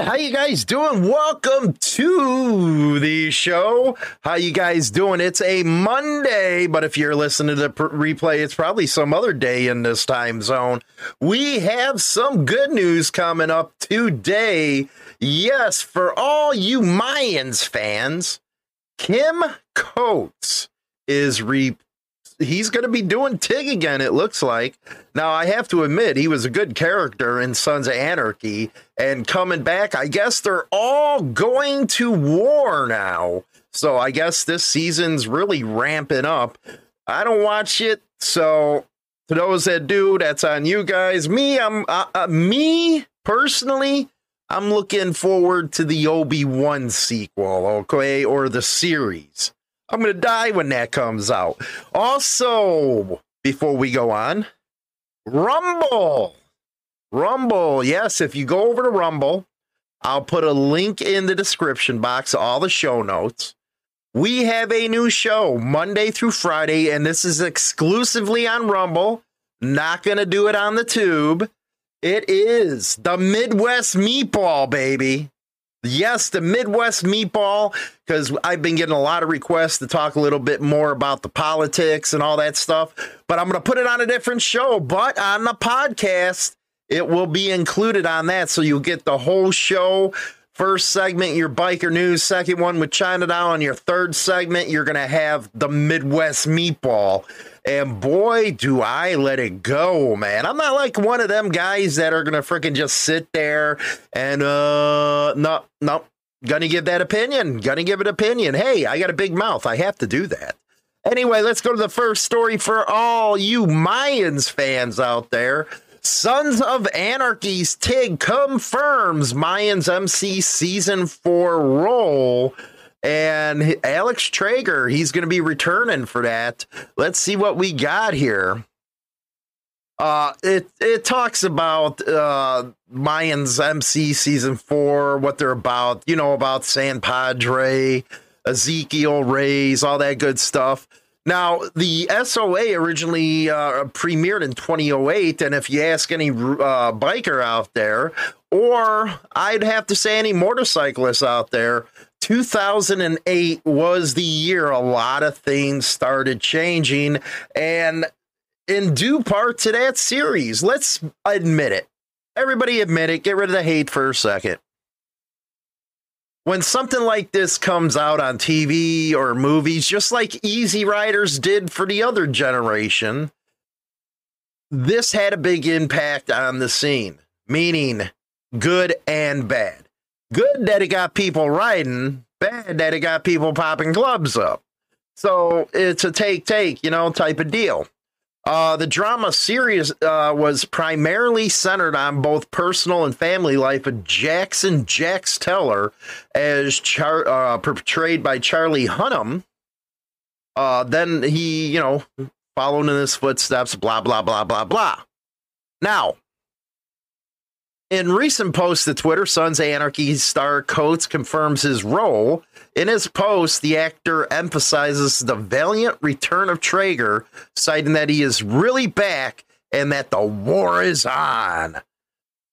How you guys doing? Welcome to the show. How you guys doing? It's a Monday, but if you're listening to the replay, it's probably some other day in this time zone. We have some good news coming up today. Yes, for all you Mayans fans, Kim Coates is re he's going to be doing Tig again, it looks like. Now, I have to admit, he was a good character in Sons of Anarchy. And coming back, I guess they're all going to war now. So I guess this season's really ramping up. I don't watch it. So to those that do, that's on you guys. Me, I'm uh, uh, me personally. I'm looking forward to the Obi Wan sequel, okay, or the series. I'm going to die when that comes out. Also, before we go on, Rumble. Rumble. Yes, if you go over to Rumble, I'll put a link in the description box, all the show notes. We have a new show Monday through Friday, and this is exclusively on Rumble. Not going to do it on the tube. It is the Midwest Meatball, baby. Yes, the Midwest meatball, because I've been getting a lot of requests to talk a little bit more about the politics and all that stuff. But I'm going to put it on a different show, but on the podcast, it will be included on that. So you'll get the whole show. First segment, your biker news. Second one with China Doll. On your third segment, you're going to have the Midwest meatball. And boy, do I let it go, man. I'm not like one of them guys that are gonna freaking just sit there and uh no, no, gonna give that opinion. Gonna give an opinion. Hey, I got a big mouth. I have to do that. Anyway, let's go to the first story for all you Mayans fans out there. Sons of Anarchy's Tig confirms Mayans MC season four role and Alex Trager, he's going to be returning for that. Let's see what we got here. Uh, it it talks about uh, Mayans MC season four, what they're about, you know, about San Padre, Ezekiel Reyes, all that good stuff. Now, the SOA originally uh, premiered in 2008, and if you ask any uh, biker out there, or I'd have to say any motorcyclist out there, 2008 was the year a lot of things started changing. And in due part to that series, let's admit it. Everybody admit it. Get rid of the hate for a second. When something like this comes out on TV or movies, just like Easy Riders did for the other generation, this had a big impact on the scene, meaning good and bad. Good that it got people riding, bad that it got people popping clubs up. So it's a take take, you know, type of deal. Uh, the drama series uh, was primarily centered on both personal and family life of Jackson Jax Teller, as char- uh, portrayed by Charlie Hunnam. Uh, then he, you know, followed in his footsteps, blah, blah, blah, blah, blah. Now, in recent posts to Twitter, Sons Anarchy star Coates confirms his role. In his post, the actor emphasizes the valiant return of Trager, citing that he is really back and that the war is on.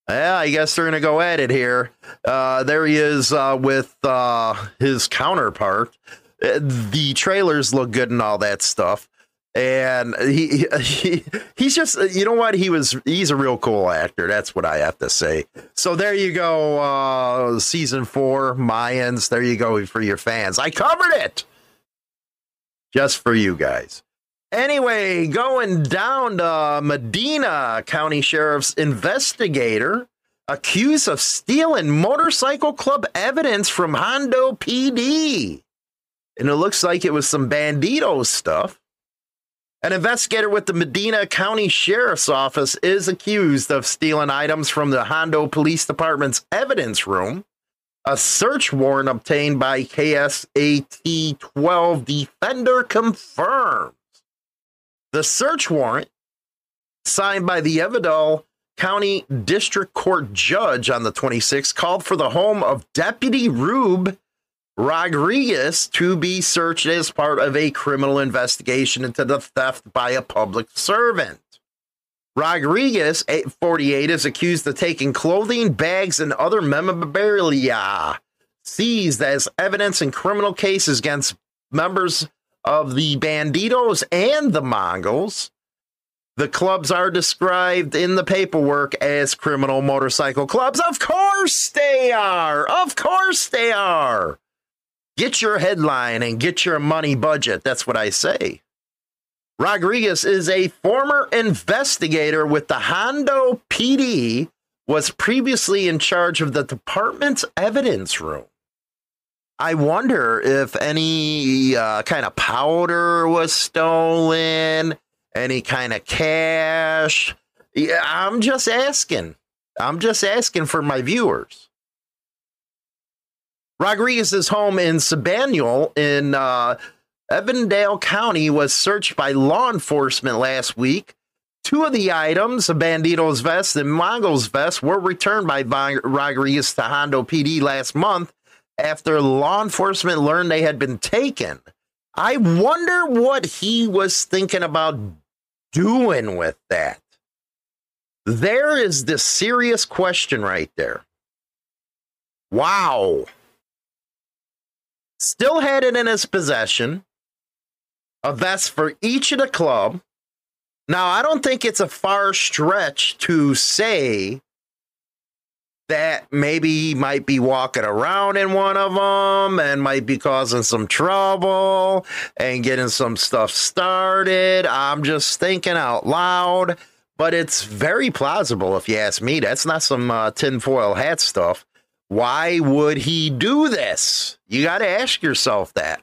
Yeah, I guess they're going to go at it here. Uh, there he is uh, with uh, his counterpart. Uh, the trailers look good and all that stuff and he, he he's just you know what? He was he's a real cool actor. That's what i have to say. So there you go uh season four mayans. There you go for your fans. I covered it just for you guys. Anyway going down to medina county sheriff's investigator accused of stealing motorcycle club evidence from hondo pd and it looks like it was some bandido stuff an investigator with the Medina County Sheriff's Office is accused of stealing items from the Hondo Police Department's evidence room. A search warrant obtained by KSAT 12 Defender confirms. The search warrant, signed by the Uvalde County District Court judge on the 26th, called for the home of Deputy Rube Rodriguez to be searched as part of a criminal investigation into the theft by a public servant. Rodriguez, 48, is accused of taking clothing, bags, and other memorabilia seized as evidence in criminal cases against members of the Bandidos and the Mongols. The clubs are described in the paperwork as criminal motorcycle clubs. Of course they are. Of course they are. Get your headline and get your money budget. That's what I say. Rodriguez is a former investigator with the Hondo PD, was previously in charge of the department's evidence room. I wonder if any uh, kind of powder was stolen, any kind of cash. I'm just asking. I'm just asking for my viewers. Rodriguez's home in Sabinal in uh, Uvalde County was searched by law enforcement last week. Two of the items, a Bandido's vest and Mongo's vest, were returned by Rodriguez to Hondo PD last month after law enforcement learned they had been taken. I wonder what he was thinking about doing with that. There is the serious question right there. Wow. Still had it in his possession a vest for each of the club. Now, I don't think it's a far stretch to say that maybe he might be walking around in one of them and might be causing some trouble and getting some stuff started. I'm just thinking out loud, but it's very plausible if you ask me. That's not some uh, tinfoil hat stuff. Why would he do this? You got to ask yourself that.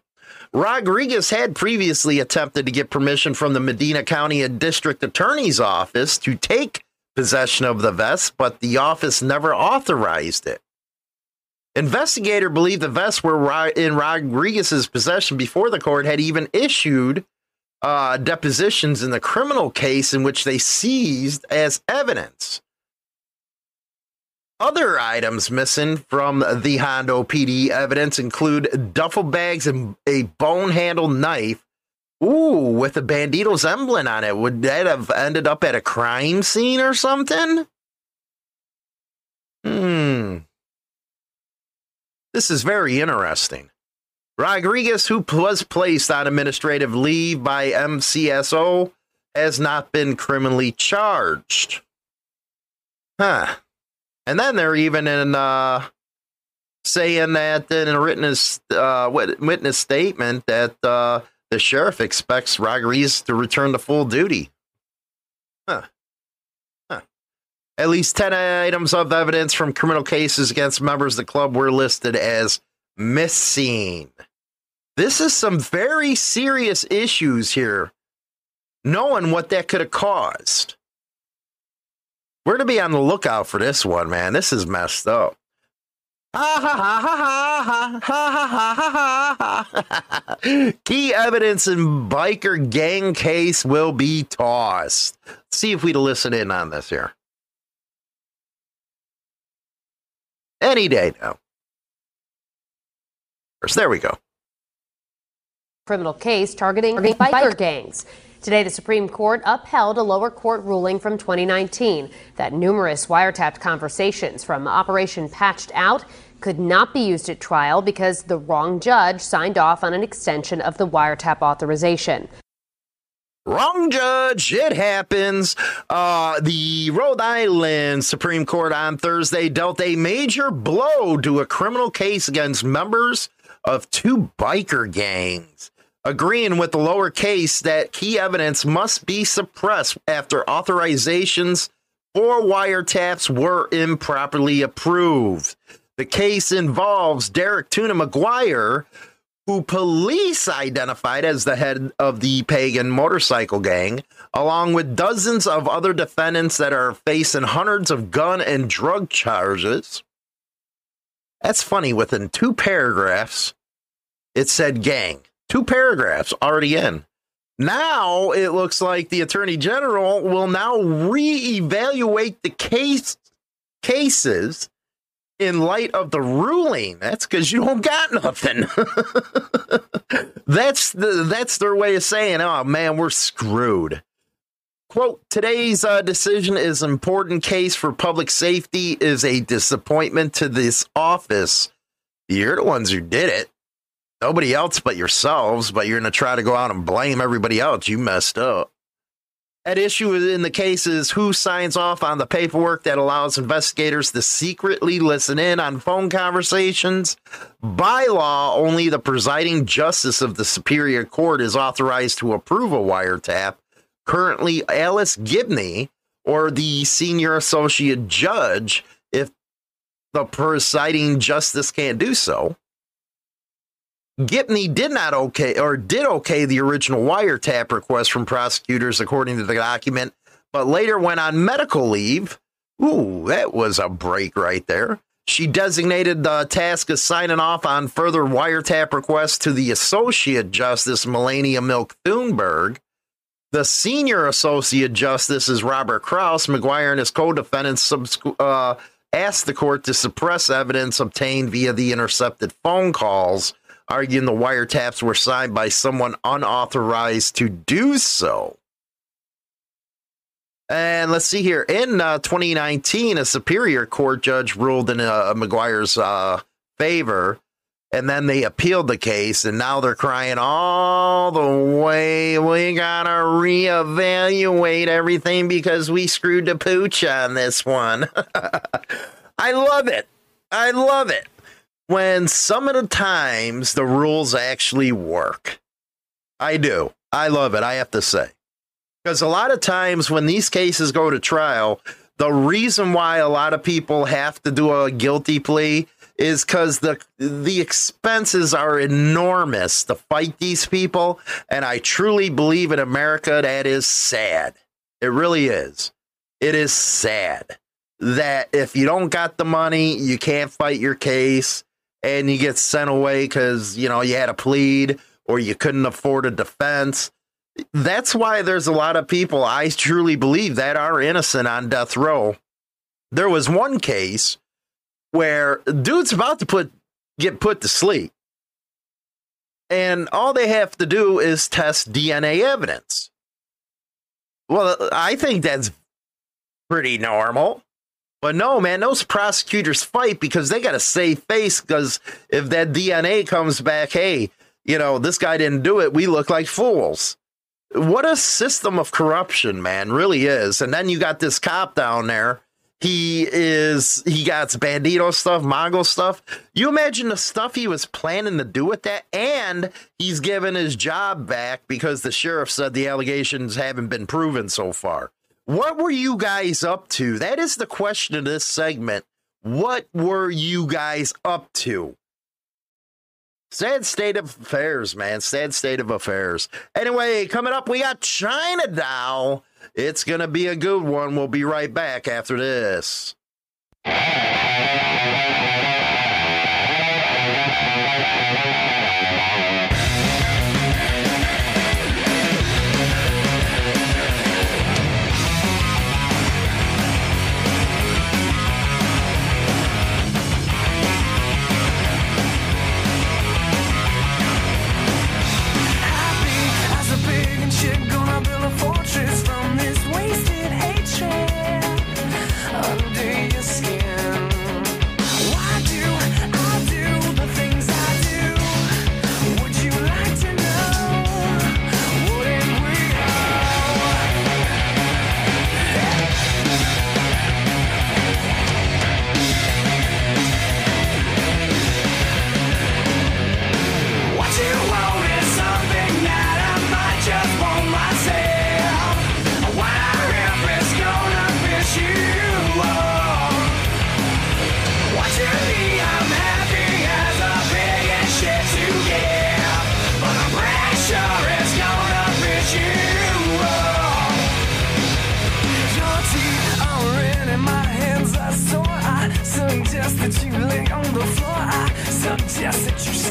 Rodriguez had previously attempted to get permission from the Medina County District Attorney's Office to take possession of the vest, but the office never authorized it. Investigator believed the vests were in Rodriguez's possession before the court had even issued uh, depositions in the criminal case in which they seized as evidence. Other items missing from the Hondo PD evidence include duffel bags and a bone handle knife. Ooh, with a Bandido's emblem on it. Would that have ended up at a crime scene or something? Hmm. This is very interesting. Rodriguez, who was placed on administrative leave by MCSO, has not been criminally charged. Huh. And then they're even in uh, saying that in a written uh, witness statement that uh, the sheriff expects Rodriguez to return to full duty. Huh. Huh. At least 10 items of evidence from criminal cases against members of the club were listed as missing. This is some very serious issues here, knowing what that could have caused. We're to be on the lookout for this one, man. This is messed up. Key evidence in biker gang case will be tossed. Let's see if we listen in on this here. Any day now. First, There we go. Criminal case targeting biker gangs. Today, the Supreme Court upheld a lower court ruling from 2019 that numerous wiretapped conversations from Operation Patched Out could not be used at trial because the wrong judge signed off on an extension of the wiretap authorization. Wrong judge. It happens. Uh, the Rhode Island Supreme Court on Thursday dealt a major blow to a criminal case against members of two biker gangs agreeing with the lower case that key evidence must be suppressed after authorizations for wiretaps were improperly approved. The case involves Derek Tuna McGuire, who police identified as the head of the pagan motorcycle gang, along with dozens of other defendants that are facing hundreds of gun and drug charges. That's funny. Within two paragraphs, it said gang two paragraphs already in. Now it looks like the attorney general will now reevaluate the case cases in light of the ruling. That's because you don't got nothing. that's the that's their way of saying, "Oh man, we're screwed." Quote, today's uh, decision is an important case for public safety, is a disappointment to this office. You're the ones who did it. Nobody else but yourselves, but you're going to try to go out and blame everybody else. You messed up. At issue in the case is who signs off on the paperwork that allows investigators to secretly listen in on phone conversations. By law, only the presiding justice of the Superior Court is authorized to approve a wiretap. Currently, Alice Gibney or the senior associate judge, if the presiding justice can't do so. Gibney did not okay or did okay the original wiretap request from prosecutors, according to the document, but later went on medical leave. Ooh, that was a break right there. She designated the task of signing off on further wiretap requests to the Associate Justice Melanie Wilk Thunberg. The senior Associate Justice is Robert Krause. McGuire and his co defendants uh, asked the court to suppress evidence obtained via the intercepted phone calls arguing the wiretaps were signed by someone unauthorized to do so. And let's see here. In uh, 2019, a Superior Court judge ruled in uh, McGuire's uh, favor, and then they appealed the case, and now they're crying all the way. We gotta reevaluate everything because we screwed the pooch on this one. I love it. I love it when some of the times the rules actually work. I do. I love it, I have to say. Because a lot of times when these cases go to trial, the reason why a lot of people have to do a guilty plea is because the the expenses are enormous to fight these people. And I truly believe in America that is sad. It really is. It is sad that if you don't got the money, you can't fight your case and you get sent away because you know you had a plead or you couldn't afford a defense. That's why there's a lot of people I truly believe that are innocent on death row. There was one case where dude's about to put get put to sleep. And all they have to do is test DNA evidence. Well, I think that's pretty normal. But no, man, those prosecutors fight because they got to save face. Because if that DNA comes back, hey, you know, this guy didn't do it, we look like fools. What a system of corruption, man, really is. And then you got this cop down there. He is, he got bandido stuff, Mongo stuff. You imagine the stuff he was planning to do with that? And he's given his job back because the sheriff said the allegations haven't been proven so far. What were you guys up to? That is the question of this segment. What were you guys up to? Sad state of affairs, man. Sad state of affairs. Anyway, coming up, we got China Doll. It's going to be a good one. We'll be right back after this. portraits from But you lay on the floor. I suggest that you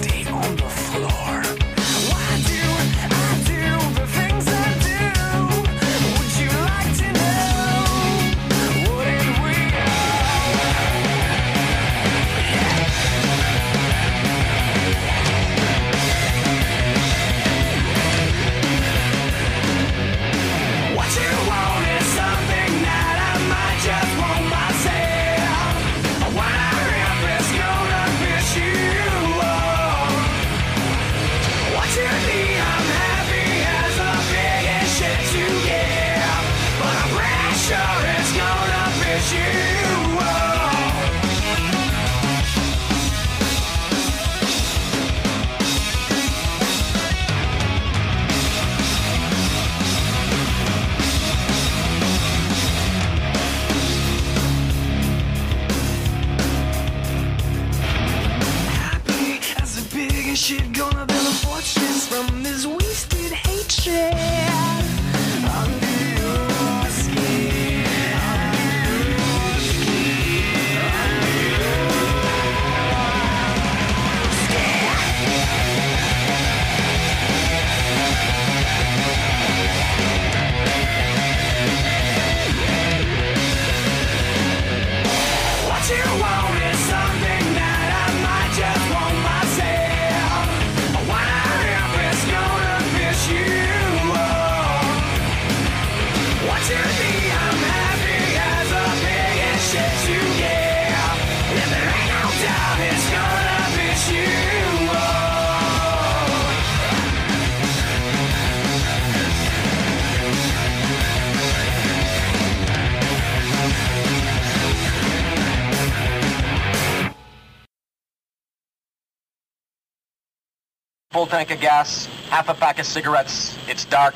tank of gas, half a pack of cigarettes, it's dark,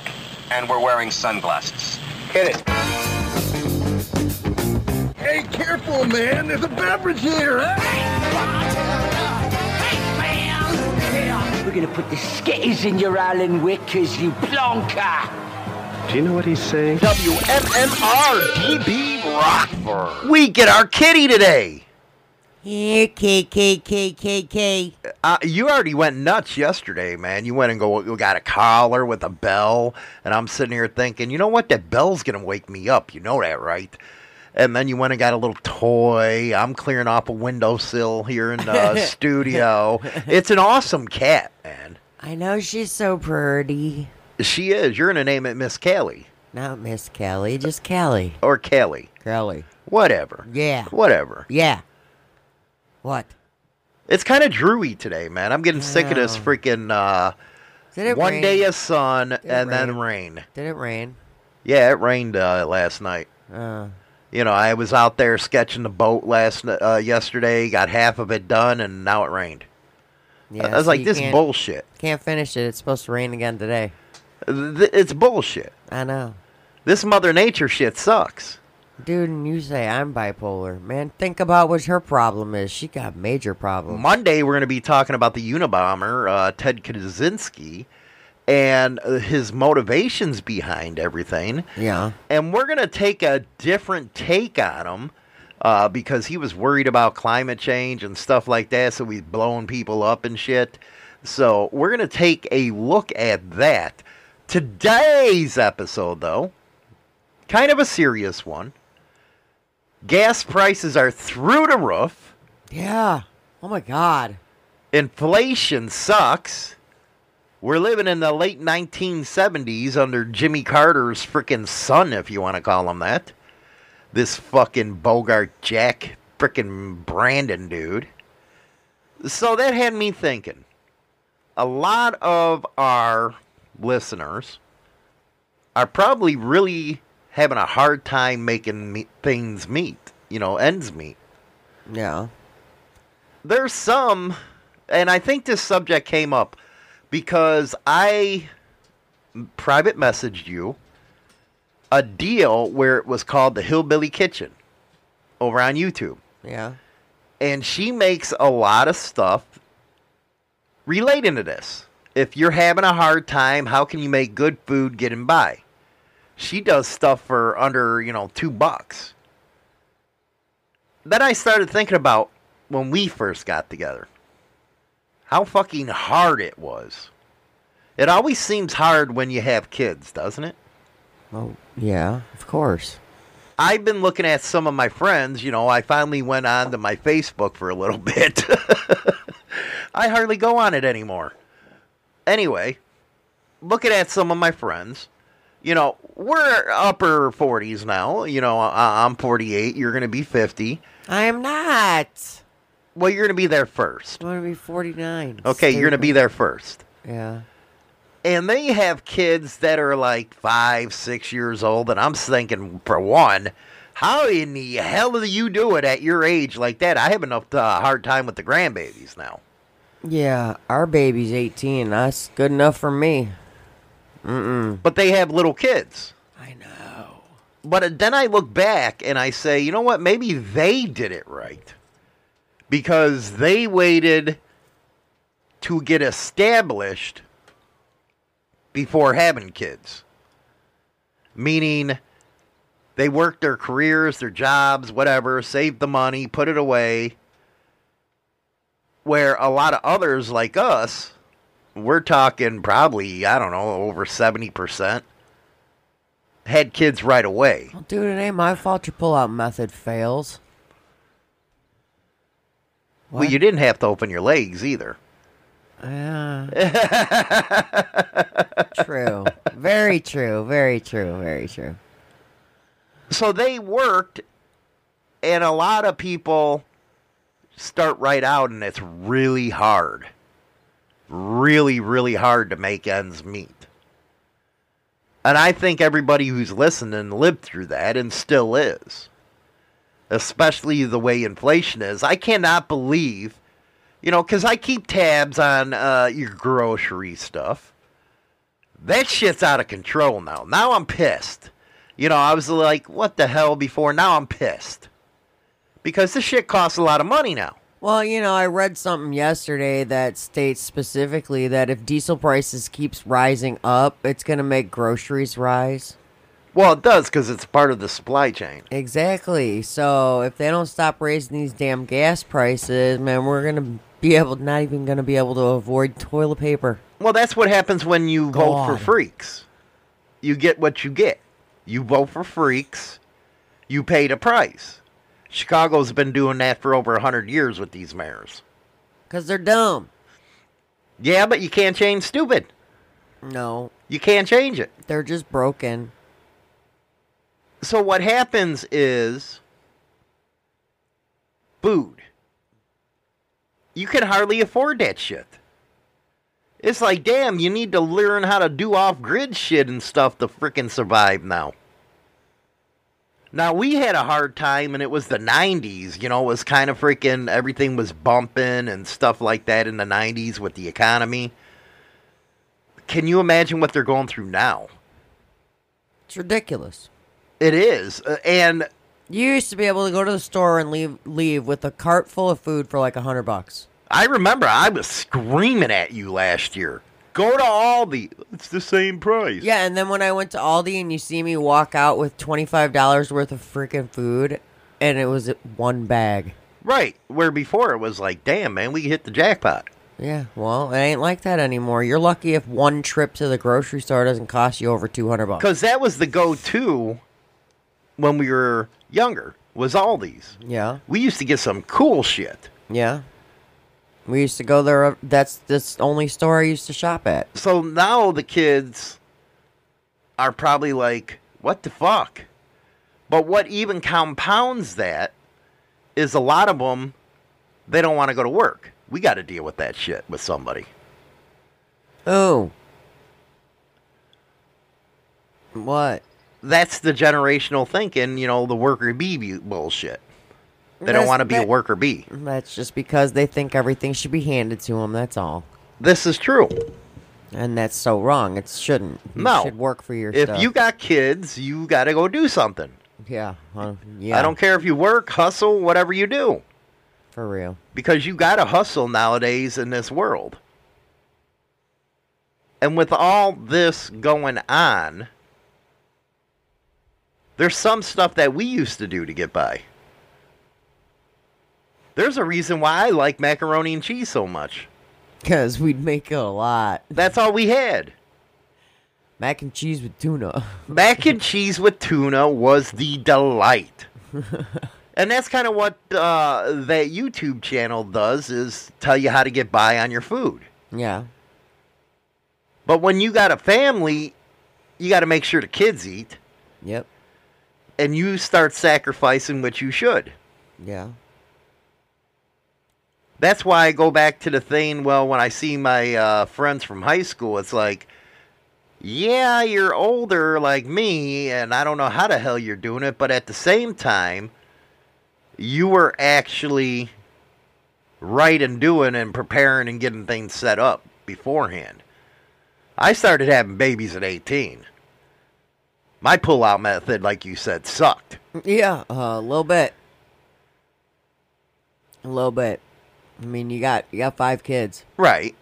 and we're wearing sunglasses. Hit it. Hey, careful, man. There's a beverage here. We're gonna put the skitters in your Alan Whickers, you plonker! Do you know what he's saying? WMMR DB Rockford. We get our kitty today. K K K K K. Uh, you already went nuts yesterday, man. You went and go. You got a collar with a bell, and I'm sitting here thinking, you know what? That bell's gonna wake me up. You know that, right? And then you went and got a little toy. I'm clearing off a windowsill here in the studio. It's an awesome cat, man. I know she's so pretty. She is. You're gonna name it Miss Callie Not Miss Kelly, just Kelly. or Callie, Kelly. whatever. Yeah. Whatever. Yeah. What? It's kind of drewy today, man. I'm getting sick of this freaking uh, Did it one rain? day of sun it and then rain? rain. Did it rain? Yeah, it rained uh, last night. Uh, You know, I was out there sketching the boat last uh, yesterday, got half of it done, and now it rained. yeah. I was so like, this bullshit. Can't finish it. It's supposed to rain again today. Th- It's bullshit. I know. This Mother Nature shit sucks. Dude, and you say I'm bipolar. Man, think about what her problem is. She got major problems. Monday, we're going to be talking about the Unabomber, uh, Ted Kaczynski, and uh, his motivations behind everything. yeah. and we're going to take a different take on him uh, because he was worried about climate change and stuff like that, so he's blowing people up and shit. So we're going to take a look at that. Today's episode, though, kind of a serious one. Gas prices are through the roof. Yeah. Oh my God. Inflation sucks. We're living in the late 1970s under Jimmy Carter's freaking son, if you want to call him that. This fucking Bogart Jack frickin' Brandon dude. So that had me thinking. A lot of our listeners are probably really having a hard time making me- things meet, you know, ends meet Yeah. there's some, and I think this subject came up because I private messaged you a deal where it was called the Hillbilly Kitchen over on YouTube. Yeah. And she makes a lot of stuff relating to this. If you're having a hard time, how can you make good food getting by? She does stuff for under, you know, two bucks. Then I started thinking about when we first got together. How fucking hard it was. It always seems hard when you have kids, doesn't it? Oh, yeah. Of course. I've been looking at some of my friends. You know, I finally went on to my Facebook for a little bit. I hardly go on it anymore. Anyway, looking at some of my friends, you know, we're upper 40s now. You know, I- I'm 48. You're going to be 50. I am not. Well, you're going to be there first. I'm going to be 49. Okay, you're going to be there first. Yeah. and they have kids that are like five, six years old, and I'm thinking, for one, how in the hell do you do it at your age like that? I have enough uh, hard time with the grandbabies now. Yeah. Our baby's 18. That's good enough for me. But they have little kids. I know. But then I look back and I say, you know what? Maybe they did it right. Because they waited to get established before having kids. Meaning they worked their careers, their jobs, whatever, saved the money, put it away. Where a lot of others like us, we're talking probably, I don't know, over 70%, had kids right away. Well, dude, it ain't my fault your pull-out method fails. Well, you didn't have to open your legs either. Yeah. true. Very true. Very true. Very true. So they worked, and a lot of people start right out, and it's really hard. Really, really hard to make ends meet. And I think everybody who's listening lived through that and still is. Especially the way inflation is. I cannot believe, You know, because I keep tabs on uh, your grocery stuff. That shit's out of control now. Now I'm pissed. You know, I was like, what the hell before? Now I'm pissed. Because this shit costs a lot of money now. Well, you know, I read something yesterday that states specifically that if diesel prices keeps rising up, it's going to make groceries rise. Well, it does because it's part of the supply chain. Exactly. So if they don't stop raising these damn gas prices, man, we're going to be able not even going to be able to avoid toilet paper. Well, that's what happens when you vote for freaks. You get what you get. You vote for freaks, you pay the price. Chicago's been doing that for over 100 years with these mayors. Cuz they're dumb. Yeah, but you can't change stupid. No, You can't change it. they're just broken. So what happens is food. You can hardly afford that shit. It's like, damn, you need to learn how to do off grid shit and stuff to frickin' survive now. Now, we had a hard time, and it was the 90s. You know, it was kind of freaking, everything was bumping and stuff like that in the 90s with the economy. Can you imagine what they're going through now? It's ridiculous. It is. Uh, and You used to be able to go to the store and leave leave with a cart full of food for like a hundred bucks. I remember I was screaming at you last year. Go to Aldi. It's the same price. Yeah, and then when I went to Aldi and you see me walk out with twenty five dollars worth of freaking food, and it was one bag. Right. Where before it was like, damn, man, we hit the jackpot. Yeah, well, it ain't like that anymore. You're lucky if one trip to the grocery store doesn't cost you over two hundred bucks. Because that was the go to when we were younger, was Aldi's. Yeah, We used to get some cool shit. yeah. We used to go there. uh, That's the only store I used to shop at. So now the kids are probably like, what the fuck? But what even compounds that is a lot of them, they don't want to go to work. We got to deal with that shit with somebody. Oh, what? that's the generational thinking, you know, the worker bee bullshit. They don't want to be a worker bee. That's just because they think everything should be handed to them. That's all. This is true. And that's so wrong. It shouldn't. You No. should work for your If stuff. you got kids, you got to go do something. yeah, uh, yeah. I don't care if you work, hustle, whatever you do, for real. because you got to hustle nowadays in this world. And with all this going on, there's some stuff that we used to do to get by. There's a reason why I like macaroni and cheese so much. Because we'd make a lot. That's all we had. Mac and cheese with tuna. Mac and cheese with tuna was the delight. and that's kind of what uh, that YouTube channel does is tell you how to get by on your food. yeah. But when you got a family, you got to make sure the kids eat Yep. and you start sacrificing what you should. Yeah. That's why I go back to the thing. Well, when I see my uh, friends from high school, it's like, yeah, you're older like me, and I don't know how the hell you're doing it, but at the same time, you were actually right in doing and preparing and getting things set up beforehand. I started having babies at 18. My pull-out method, like you said, sucked. Yeah, uh, a little bit. A little bit. I mean, you got you got five kids Right.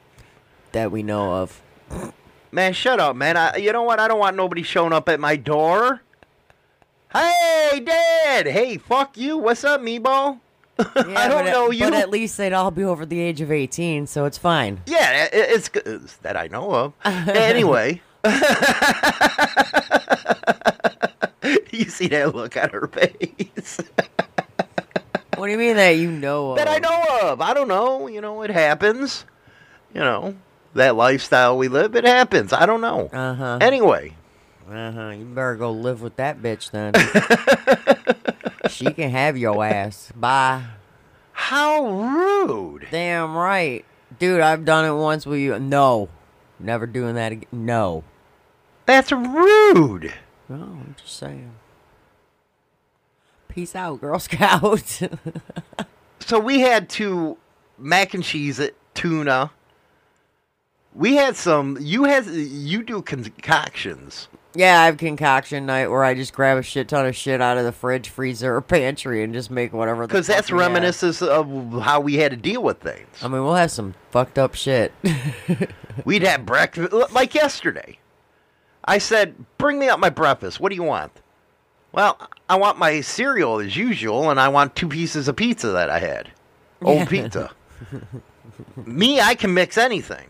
that we know of. Man, shut up, man. I, you know what? I don't want nobody showing up at my door. Hey, Dad. Hey, fuck you. What's up, meatball? Yeah, I don't but know you. But at least they'd all be over the age of eighteen, so it's fine. Yeah, it, it's good that I know of. anyway. you see that look on her face What do you mean that you know of? that I know of. I don't know. You know, it happens. You know, that lifestyle we live, it happens. I don't know. Uh huh. Anyway, Uh huh. You better go live with that bitch then. she can have your ass. Bye. how rude. Damn right, dude. I've done it once with you. No, never doing that again. No. That's rude. No, I'm just saying. Peace out, Girl Scout. so we had to mac and cheese, it, tuna. We had some. You had you do concoctions. Yeah, I have concoction night where I just grab a shit ton of shit out of the fridge, freezer, or pantry and just make whatever. Because that's reminiscent of how we had to deal with things. I mean, we'll have some fucked up shit. We'd have breakfast like yesterday. I said, "Bring me up my breakfast. What do you want?" Well, I want my cereal as usual, and I want two pieces of pizza that I had. Old pizza. me, I can mix anything,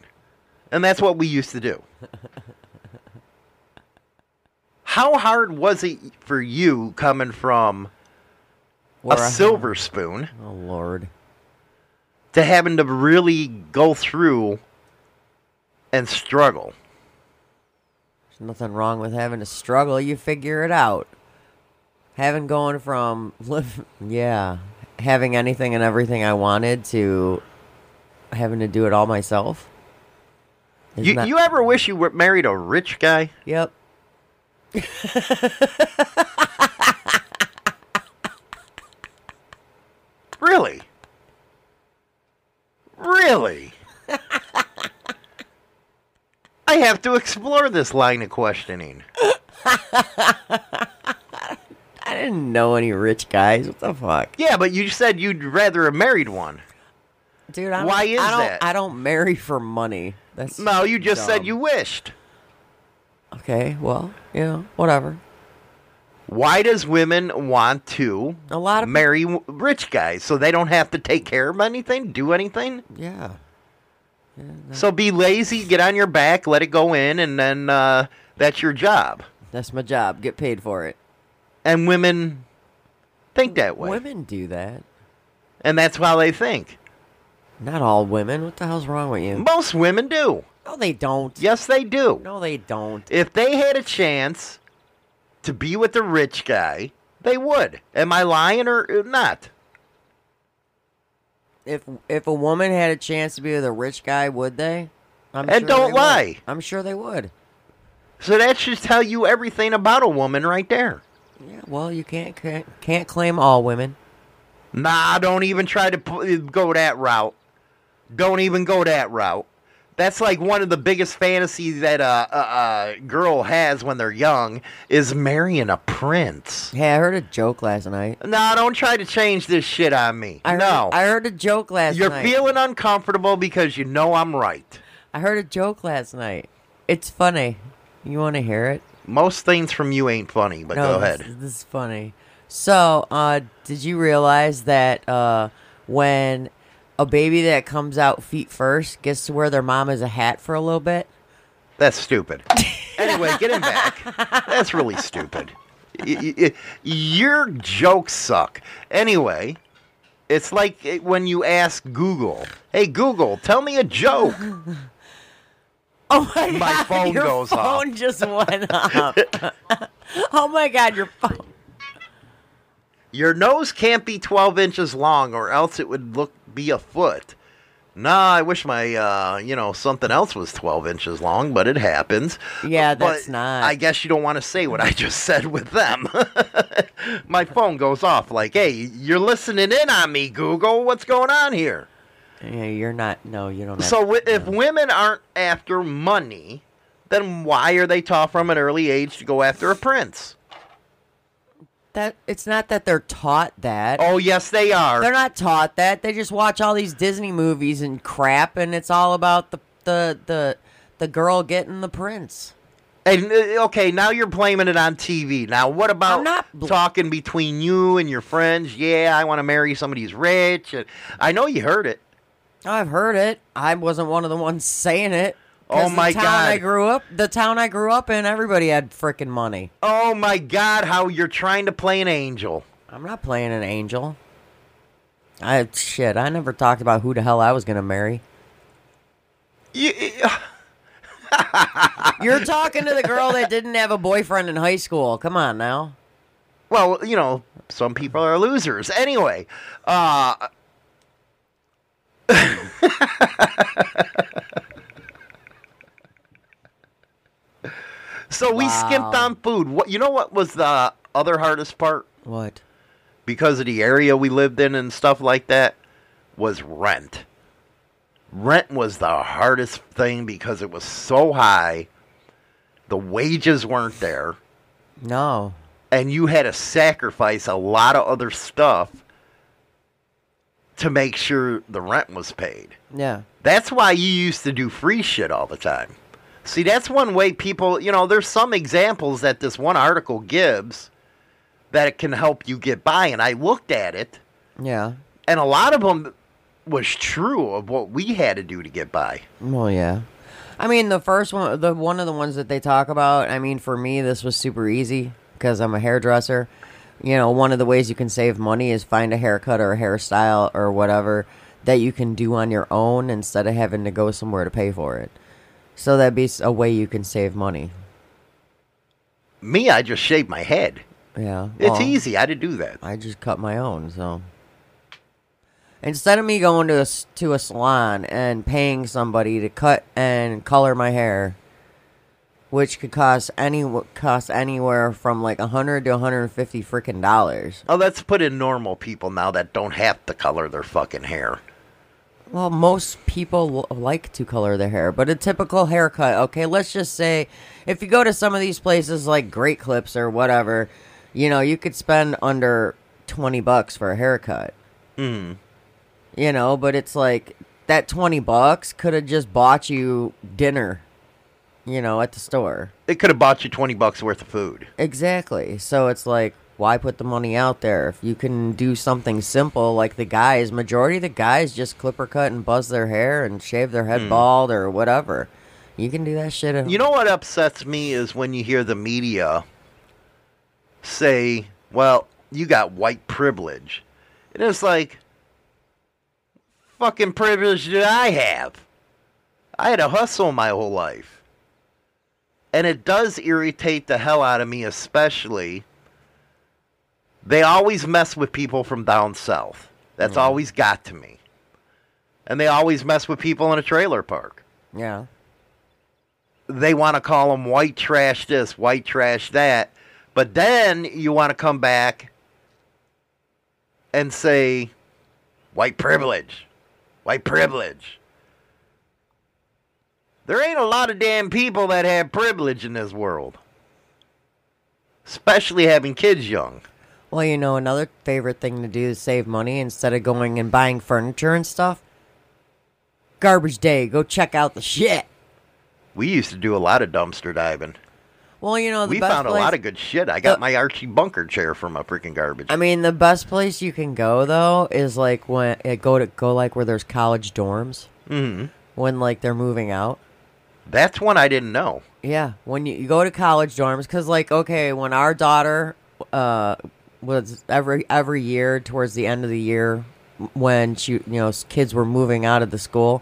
and that's what we used to do. How hard was it for you coming from Where a I- silver spoon Oh lord. to having to really go through and struggle? There's nothing wrong with having to struggle. You figure it out. Having going from live, yeah, having anything and everything I wanted to having to do it all myself. Isn't You, that- you ever wish you were married a rich guy? Yep. Really? Really? I have to explore this line of questioning. I didn't know any rich guys. What the fuck, Yeah, but you said you'd rather have married one. dude? I don't, Why is I don't, that? I don't marry for money. That's No, you just said you wished. Okay, well, you know, whatever. Why does women want to A lot of marry w- rich guys so they don't have to take care of anything, do anything? yeah. So be lazy, get on your back, let it go in, and then uh, that's your job. That's my job. Get paid for it. And women think that way. Women do that. And that's how they think. Not all women. What the hell's wrong with you? Most women do. No, they don't. Yes, they do. No, they don't. If they had a chance to be with a rich guy, they would. Am I lying or uh, not? If if a woman had a chance to be with a rich guy, would they? I'm And don't they would. lie. I'm sure they would. So that should tell you everything about a woman right there. Yeah. Well, you can't can't, can't claim all women. Nah, don't even try to pu- go that route. Don't even go that route. That's like one of the biggest fantasies that a, a, a girl has when they're young is marrying a prince. Hey, I heard a joke last night. Nah, don't try to change this shit on me. I heard, no. I heard a joke last You're night. feeling uncomfortable because you know I'm right. I heard a joke last night. It's funny. You want to hear it? Most things from you ain't funny, but go this- ahead. This is funny. So, uh, did you realize that uh, when a baby that comes out feet first gets to wear their mom as a hat for a little bit? That's stupid. anyway, get him back. That's really stupid. Y- y- y- Your jokes suck. Anyway, it's like when you ask Google, "Hey Google, tell me a joke." Oh my, My god! phone your goes off. phone just went off. oh my god! Your phone. Your nose can't be 12 inches long, or else it would look be a foot. Nah, I wish my, uh, you know, something else was 12 inches long, but it happens. Yeah, But that's not. I guess you don't want to say what I just said with them. my phone goes off like, hey, you're listening in on me, Google. What's going on here? Yeah, you're not. No, you don't. Have So wi- if women aren't after money, then why are they taught from an early age to go after a prince? that, it's not that they're taught that. Oh, yes, they are. They're not taught that. They just watch all these Disney movies and crap, and it's all about the the the the girl getting the prince. And uh, okay, now you're blaming it on TV. Now, what about I'm not bl- talking between you and your friends? Yeah, I want to marry somebody who's rich. And I know you heard it. I've heard it. I wasn't one of the ones saying it. Oh my the town I grew up, the town I grew up in, everybody had freaking money. Oh my God, how you're trying to play an angel. I'm not playing an angel. I shit. I never talked about who the hell I was gonna marry. You, You're talking to the girl that didn't have a boyfriend in high school. Come on now. well, you know, some people are losers. Anyway, uh, so we skimped on food. What you know? What was the other hardest part? What? because of the area we lived in and stuff like that was rent. rent was the hardest thing because it was so high. The wages weren't there, No. and you had to sacrifice a lot of other stuff to make sure the rent was paid. Yeah. That's why you used to do free shit all the time. See, that's one way people, you know, there's some examples that this one article gives that it can help you get by. And I looked at it, Yeah. and a lot of them was true of what we had to do to get by. Well, yeah. I mean, the first one, the one of the ones that they talk about. I mean, for me, this was super easy because I'm a hairdresser. You know, one of the ways you can save money is find a haircut or a hairstyle or whatever that you can do on your own instead of having to go somewhere to pay for it. So that'd be a way you can save money. Me, I just shave my head. Yeah, It's easy. I to do that. I just cut my own, so instead of me going to a to a salon and paying somebody to cut and color my hair, which could cost any cost anywhere from like a hundred to one hundred and fifty freaking dollars. Oh, let's put in normal people now that don't have to color their fucking hair. Well, most people like to color their hair, but a typical haircut, okay, let's just say if you go to some of these places like Great Clips or whatever, you know, you could spend under 20 bucks for a haircut. Mm. You know, but it's like that 20 bucks could have just bought you dinner, you know, at the store. It could have bought you 20 bucks worth of food. Exactly. So it's like, why put the money out there if you can do something simple like the guys? Majority of the guys just clipper cut and buzz their hair and shave their head hmm. bald or whatever. You can do that shit. At You know what upsets me is when you hear the media say, well, you got white privilege. And it's like, fucking privilege did I have? I had to hustle my whole life. And it does irritate the hell out of me, especially. They always mess with people from down south. That's mm-hmm. always got to me. And they always mess with people in a trailer park Yeah. they want to call them white trash this, white trash that. But then you want to come back and say white privilege, white privilege. There ain't a lot of damn people that have privilege in this world, especially having kids young. Well, you know, another favorite thing to do is save money instead of going and buying furniture and stuff. Garbage day, go check out the shit. We used to do a lot of dumpster diving. Well, you know, the We found a lot of good shit. I got the- my Archie Bunker chair from a freaking garbage. I mean, the best place you can go though is like when uh, go to go like where there's college dorms hmm when like they're moving out. That's one I didn't know. Yeah, when you, you go to college dorms, because like okay, when our daughter uh was every every year towards the end of the year when she you know kids were moving out of the school,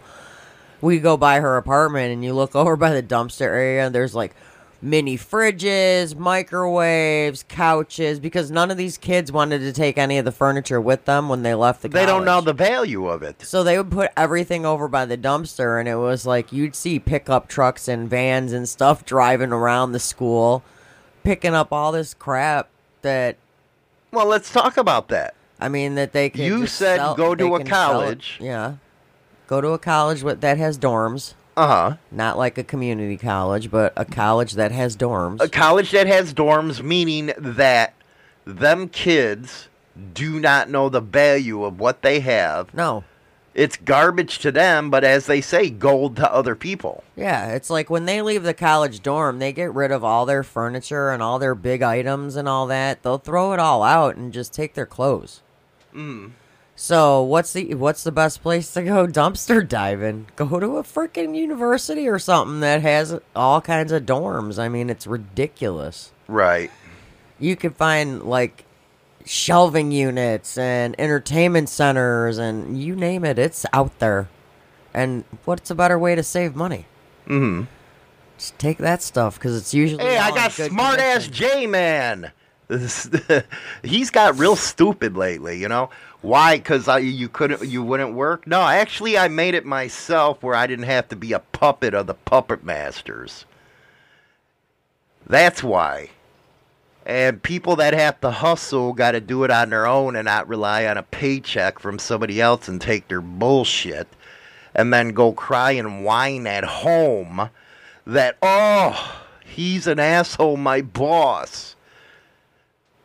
we go by her apartment and you look over by the dumpster area and there's like mini fridges, microwaves, couches because none of these kids wanted to take any of the furniture with them when they left the. They don't know the value of it. So they would put everything over by the dumpster, and it was like you'd see pickup trucks and vans and stuff driving around the school, picking up all this crap that Well, let's talk about that. I mean that they could. You just said sell- go to a can college. Yeah, go to a college with, that has dorms, Uh huh. not like a community college, but a college that has dorms. A college that has dorms, meaning that them kids do not know the value of what they have. no, It's garbage to them, but as they say, gold to other people. Yeah, it's like when they leave the college dorm, they get rid of all their furniture and all their big items and all that. They'll throw it all out and just take their clothes. Mm. So what's the what's the best place to go dumpster diving? Go to a freaking university or something that has all kinds of dorms. I mean, it's ridiculous. Right. You can find like shelving units and entertainment centers and you name it, it's out there. And what's a better way to save money? Mm-hmm. Just take that stuff because it's usually. Hey, I got smart ass. J Man. He's got real stupid lately, you know. Why? Because you couldn't, you wouldn't work. No, actually, I made it myself where I didn't have to be a puppet of the puppet masters. That's why. And people that have to hustle got to do it on their own and not rely on a paycheck from somebody else and take their bullshit. and then go cry and whine at home that, oh, he's an asshole, my boss.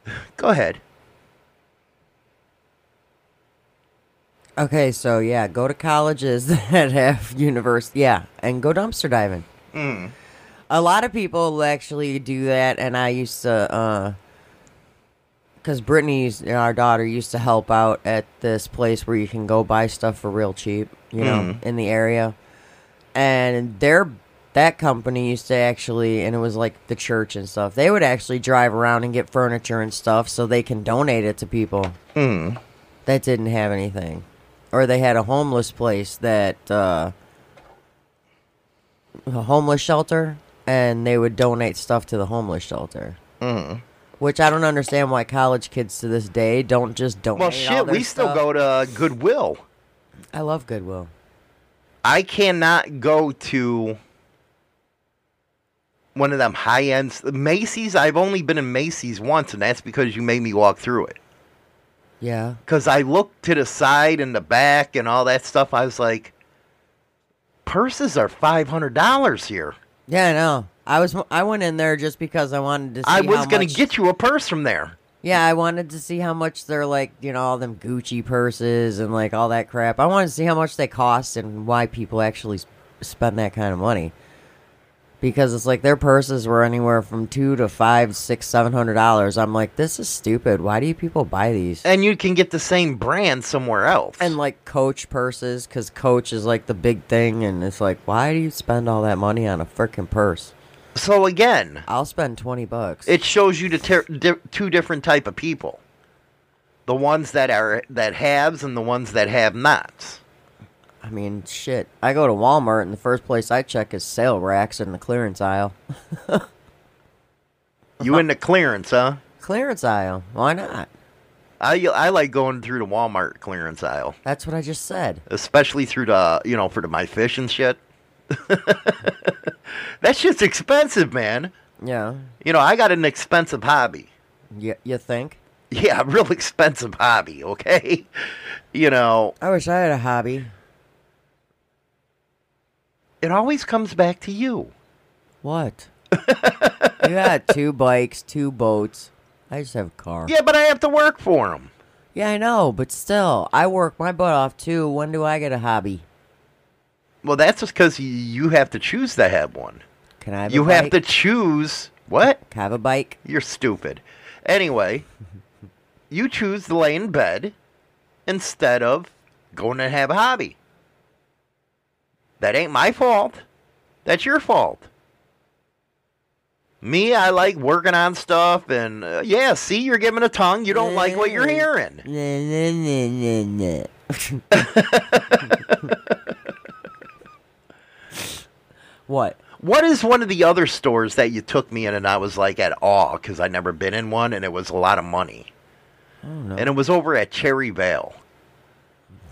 Go ahead. Okay, so yeah, go to colleges that have university, yeah, and go dumpster diving. Mm. A lot of people actually do that, and I used to, uh, because Brittany's our daughter used to help out at this place where you can go buy stuff for real cheap, you know, mm. in the area, and their that company used to actually, and it was like the church and stuff. They would actually drive around and get furniture and stuff so they can donate it to people mm. that didn't have anything, or they had a homeless place that uh, a homeless shelter, and they would donate stuff to the homeless shelter. Mm. Which I don't understand why college kids to this day don't just donate. Well, shit, we still go to Goodwill. I love Goodwill. I cannot go to one of them high ends Macy's. I've only been in Macy's once, and that's because you made me walk through it. Yeah, Because I looked to the side and the back and all that stuff. I was like, purses are five hundred dollars here. yeah, I know. I was I went in there just because I wanted to. see I was gonna get you a purse from there. Yeah, I wanted to see how much they're like, you know, all them Gucci purses and like all that crap. I wanted to see how much they cost and why people actually spend that kind of money. Because it's like their purses were anywhere from two to five, six, seven hundred dollars. I'm like, this is stupid. Why do you people buy these? And you can get the same brand somewhere else. And like Coach purses, because Coach is like the big thing, and it's like, why do you spend all that money on a freaking purse? so again, I'll spend twenty bucks. it shows you the ter- di- two different type of people. The ones that are that haves and the ones that have nots. I mean, shit. I go to Walmart, and the first place I check is sale racks in the clearance aisle. You in the clearance, huh? Clearance aisle. Why not? I I like going through the Walmart clearance aisle, That's what I just said. especially through the you know for the my fish and shit. that shit's expensive, man. Yeah. You know I got an expensive hobby. You, you think? Yeah, real expensive hobby. Okay, you know I wish I had a hobby. It always comes back to you. What? you got two bikes, two boats. I just have a car. Yeah, but I have to work for them. Yeah, I know, but still, I work my butt off too. When do I get a hobby? Well, that's just because you have to choose to have one. Can I have You have to choose what? Can I have a bike? You're stupid. Anyway, you choose to lay in bed instead of going and have a hobby. That ain't my fault. That's your fault. Me, I like working on stuff, and uh, yeah, see, you're giving a tongue. You don't like what you're hearing. What? What is one of the other stores that you took me in, and I was like at awe because I'd never been in one, and it was a lot of money, I don't know. and it was over at Cherry Vale.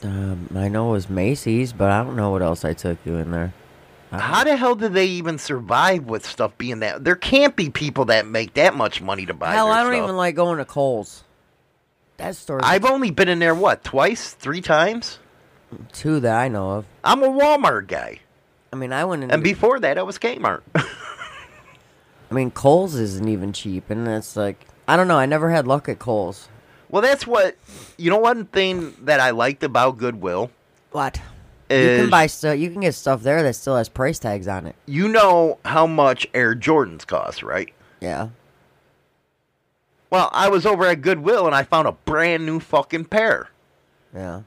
Um, I know it was Macy's, but I don't know what else I took you in there. How the hell did they even survive with stuff being that? There can't be people that make that much money to buy. Hell, I don't stuff. even like going to Kohl's. That store. I've only been in there what twice, three times. two that I know of. I'm a Walmart guy, I mean, I went in. and before that, I was Kmart. I mean, Kohl's isn't even cheap, and it's like I don't know. I never had luck at Kohl's. Well, that's what you know. One thing that I liked about Goodwill What? You can buy stuff. You can get stuff there that still has price tags on it. you know how much Air Jordans cost, right? Yeah. Well, I was over at Goodwill and I found a brand new fucking pair. Yeah.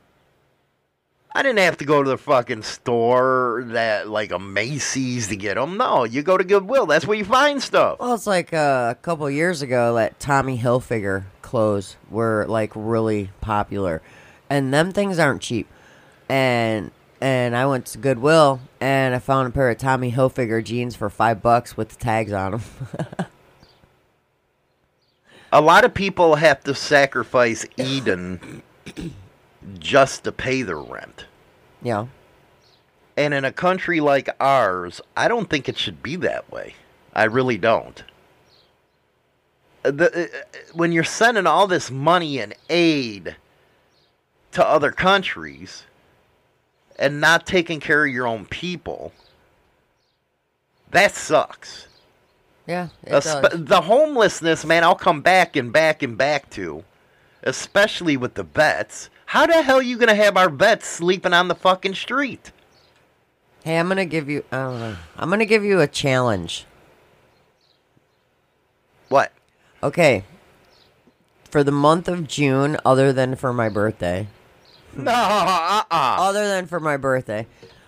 I didn't have to go to the fucking store that like a Macy's to get them. No, you go to Goodwill. That's where you find stuff. Well, it's like uh, a couple years ago that Tommy Hilfiger clothes were like really popular, and them things aren't cheap. And and I went to Goodwill and I found a pair of Tommy Hilfiger jeans for five bucks with the tags on them. A lot of people have to sacrifice Eden just to pay their rent. yeah. And in a country like ours, I don't think it should be that way. I really don't. The, uh, when you're sending all this money and aid to other countries, and not taking care of your own people, that sucks. Yeah, it Espe- does. the homelessness, man, I'll come back and back and back to, especially with the vets. How the hell you gonna have our vets sleeping on the fucking street? Hey, I'm gonna give you. I don't know. I'm gonna give you a challenge. What? Okay. For the month of June, other than for my birthday, No, uh, uh other than for my birthday,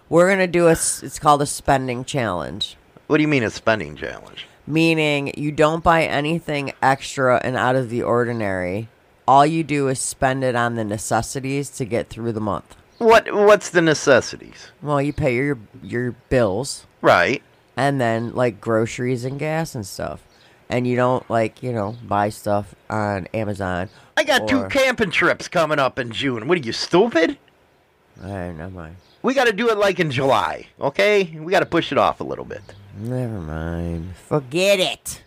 we're gonna do a. s- It's called a spending challenge. What do you mean a spending challenge? Meaning you don't buy anything extra and out of the ordinary. All you do is spend it on the necessities to get through the month. What? What's the necessities? Well, you pay your your bills Right. and then like groceries and gas and stuff. And you don't like, you know, buy stuff on Amazon. I got two camping trips coming up in June. What are you stupid? Alright, never mind. We got to do it like in July, okay? We got to push it off a little bit. Never mind. Forget it.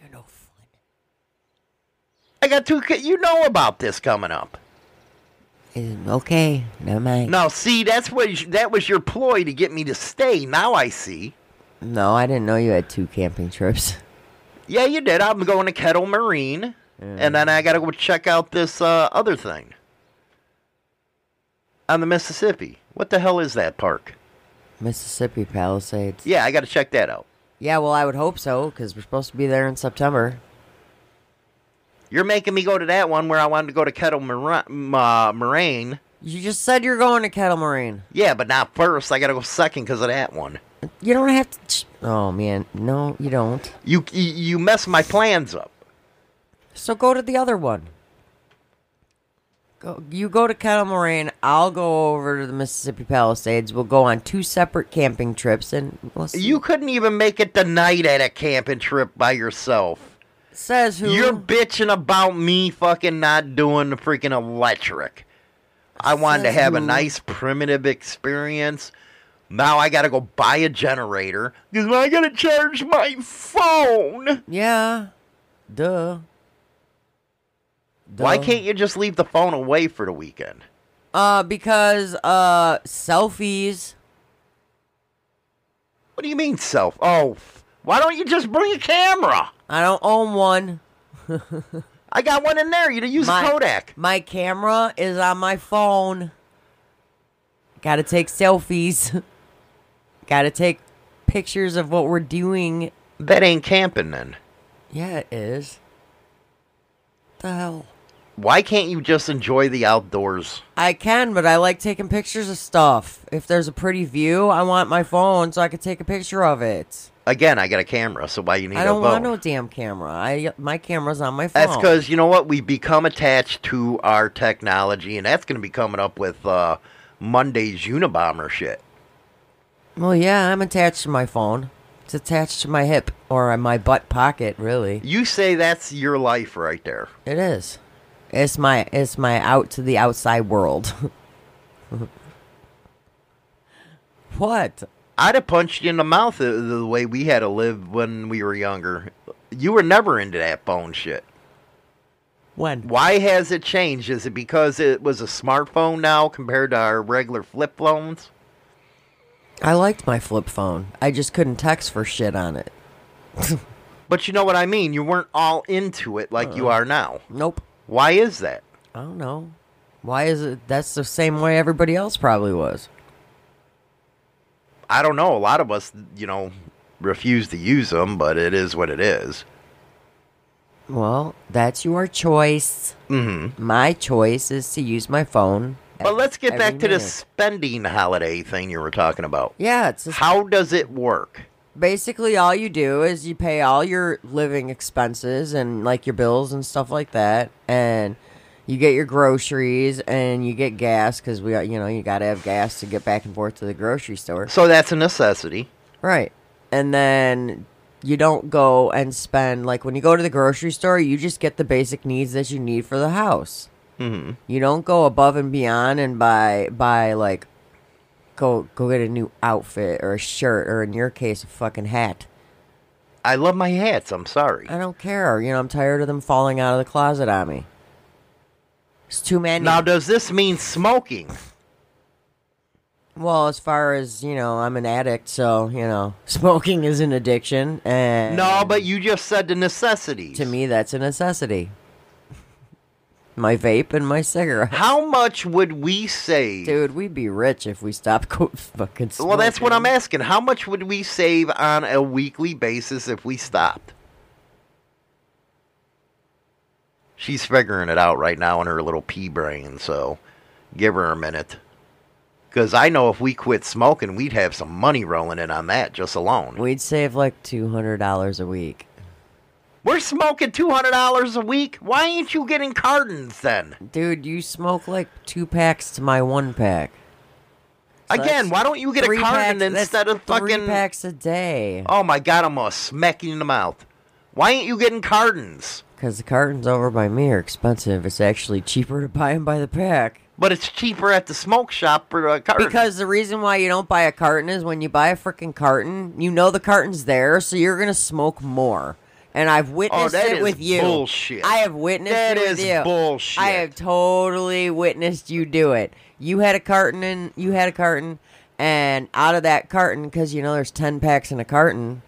You're no fun. I got two. You know about this coming up. Okay, never mind. Now, see, that's what you- that was your ploy to get me to stay. Now I see. No, I didn't know you had two camping trips. Yeah, you did. I'm going to Kettle Marine, and then I got to go check out this uh, other thing on the Mississippi. What the hell is that park? Mississippi Palisades. Yeah, I got to check that out. Yeah, well, I would hope so, because we're supposed to be there in September. You're making me go to that one where I wanted to go to Kettle Mar- uh, Moraine. You just said you're going to Kettle Marine. Yeah, but not first. I got to go second because of that one. You don't have to. Oh, man. No, you don't. You you, mess my plans up. So go to the other one. Go, you go to Kettle Moraine. I'll go over to the Mississippi Palisades. We'll go on two separate camping trips, and we'll see. You couldn't even make it the night at a camping trip by yourself. says who? You're bitching about me fucking not doing the freaking electric. I wanted to Says have a nice primitive experience. Now I gotta go buy a generator because I gotta charge my phone. yeah. Duh. Why can't you just leave the phone away for the weekend? Uh, because uh, selfies. What do you mean self? Oh, why don't you just bring a camera? I don't own one. I got one in there. You use My- a Kodak. My camera is on my phone. Gotta take selfies. Gotta take pictures of what we're doing. That ain't camping then. Yeah, it is. The hell? Why can't you just enjoy the outdoors? I can, but I like taking pictures of stuff. If there's a pretty view, I want my phone so I can take a picture of it. Again, I got a camera, so why you need I a don't phone? want no damn camera. I my camera's on my phone. That's because you know what? We become attached to our technology, and that's going to be coming up with uh, Monday's Unabomber shit. Well, yeah, I'm attached to my phone. It's attached to my hip or my butt pocket, really. You say that's your life right there. It is. It's my it's my out to the outside world. what? I'd have punched you in the mouth the, the way we had to live when we were younger. You were never into that phone shit. When? Why has it changed? Is it because it was a smartphone now compared to our regular flip phones? I liked my flip phone. I just couldn't text for shit on it. But you know what I mean. You weren't all into it like Uh-uh. you are now. Nope. Why is that? I don't know. Why is it? That's the same way everybody else probably was. I don't know. A lot of us, you know, refuse to use them, but it is what it is. Well, that's your choice. Mm-hmm. My choice is to use my phone. But let's get back to the minute. spending holiday thing you were talking about. Yeah, it's just How does it work? basically all you do is you pay all your living expenses and like your bills and stuff like that and you get your groceries and you get gas because we you know you got to have gas to get back and forth to the grocery store So that's a necessity. right and then you don't go and spend like when you go to the grocery store you just get the basic needs that you need for the house Mm-hmm. you don't go above and beyond and buy buy like go go get a new outfit or a shirt or in your case a fucking hat I love my hats. I'm sorry. I don't care. You know, I'm tired of them falling out of the closet on me. It's too many. Now, does this mean smoking? Well, as far as you know, I'm an addict, so you know, smoking is an addiction, and No, but you just said the necessity. to me, that's a necessity. My vape and my cigarette. how much would we save? Dude, we'd be rich if we stopped co- fucking smoking. Well, that's what I'm asking. How much would we save on a weekly basis if we stopped? She's figuring it out right now in her little pea brain, so give her a minute. Because I know if we quit smoking, we'd have some money rolling in on that just alone. We'd save like two hundred dollars a week. We're smoking $200 a week. Why ain't you getting cartons then? Dude, you smoke like two packs to my one pack. So Again, that's why don't you get a three carton packs- that's instead of three fucking. packs a day? Oh my god, I'm gonna smack you in the mouth. Why ain't you getting cartons? Because the cartons over by me are expensive. It's actually cheaper to buy them by the pack. But it's cheaper at the smoke shop for a carton. Because the reason why you don't buy a carton is when you buy a freaking carton, you know the carton's there, so you're gonna smoke more. And I've witnessed Oh, that it is with you. bullshit. I have witnessed That it with is you. bullshit. I have totally witnessed you do it. You had a carton and you had a carton, and out of that carton, because you know there's ten packs in a carton.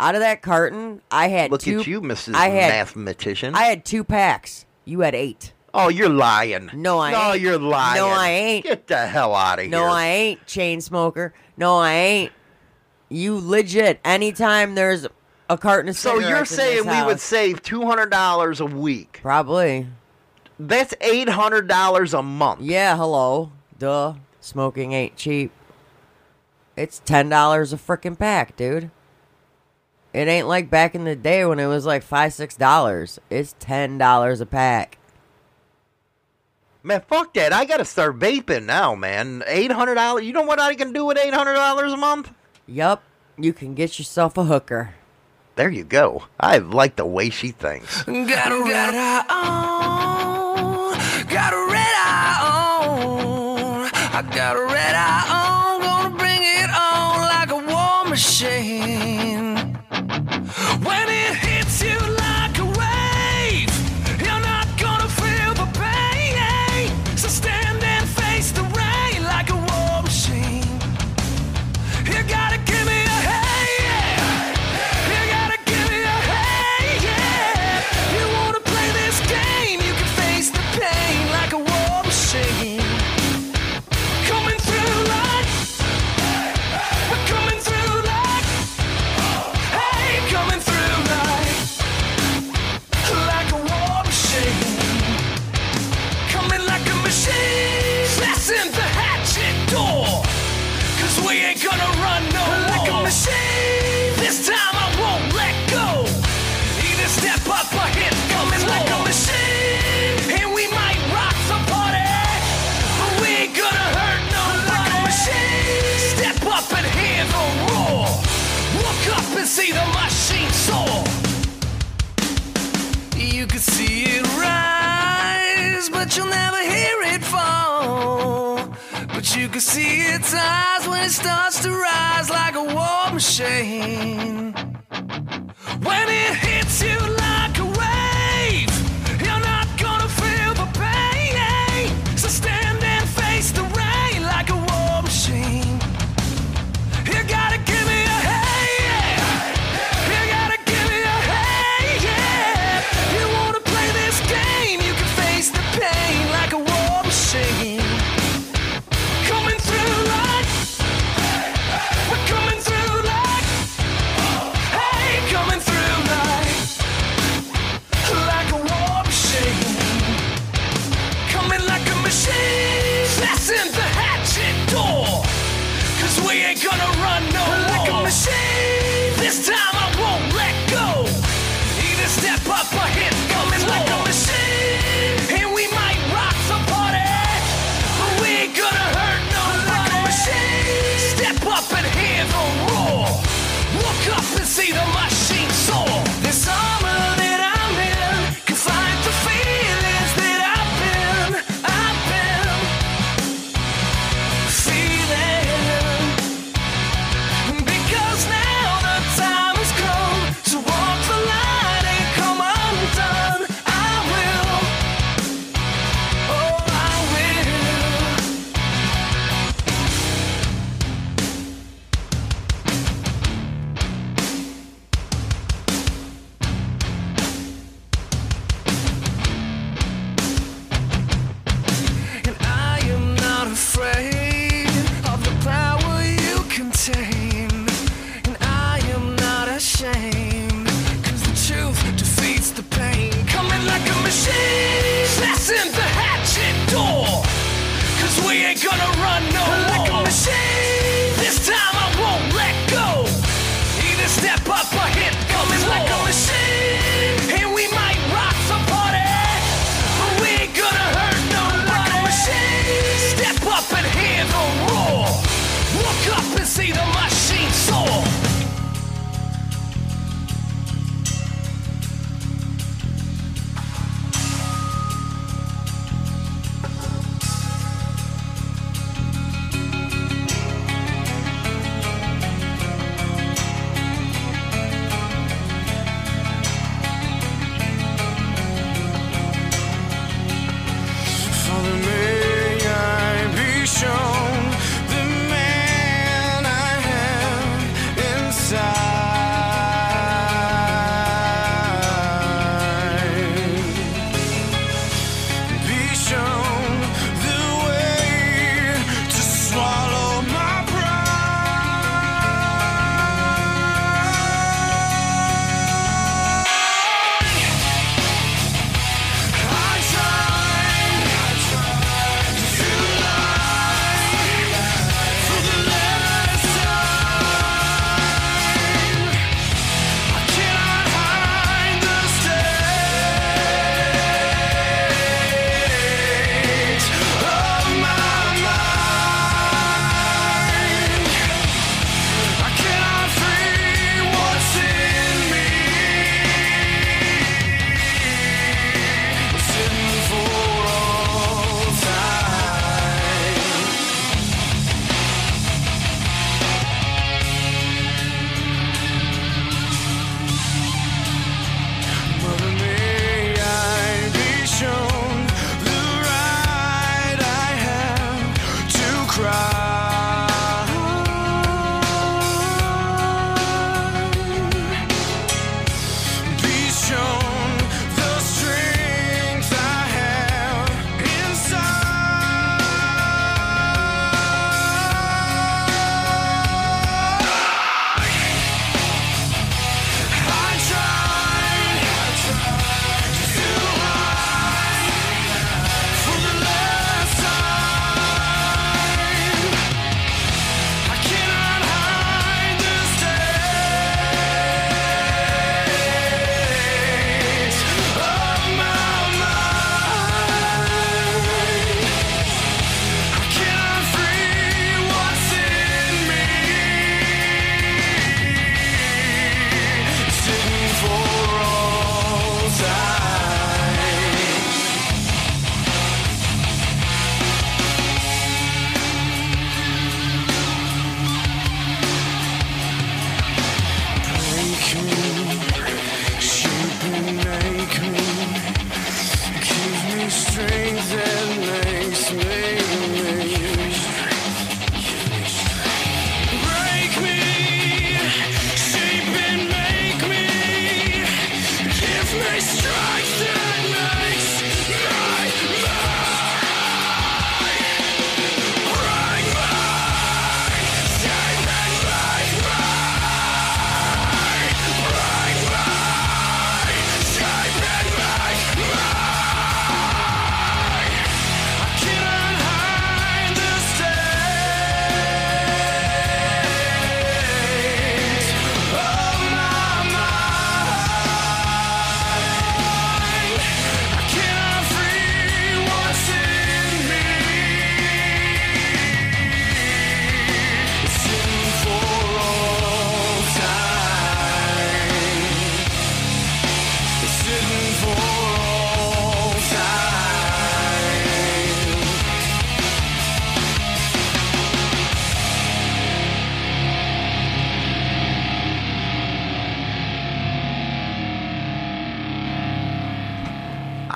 Out of that carton, I had Look two. at you, Mrs. I had Mathematician. I had two packs. You had eight. oh, you're lying. No, I no, ain't. you're lying. No, I ain't. Get the hell out of No, here. No, I ain't chain smoker. No, I ain't. You legit. Anytime there's a carton of So you're saying we would save two hundred dollars a week? probably? That's eight hundred dollars a month. Yeah. Hello. Duh. Smoking ain't cheap. It's ten dollars a freaking pack, dude. It ain't like back in the day when it was like five, six dollars. It's ten dollars a pack. Man, fuck that. I gotta start vaping now, man. Eight hundred dollars. You know what I can do with eight hundred dollars a month? Yup. You can get yourself a hooker. There you go. I like the way she thinks. Got a red You can see it rise, but you'll never hear it fall. But you can see its eyes when it starts to rise like a war machine. When it hits you like a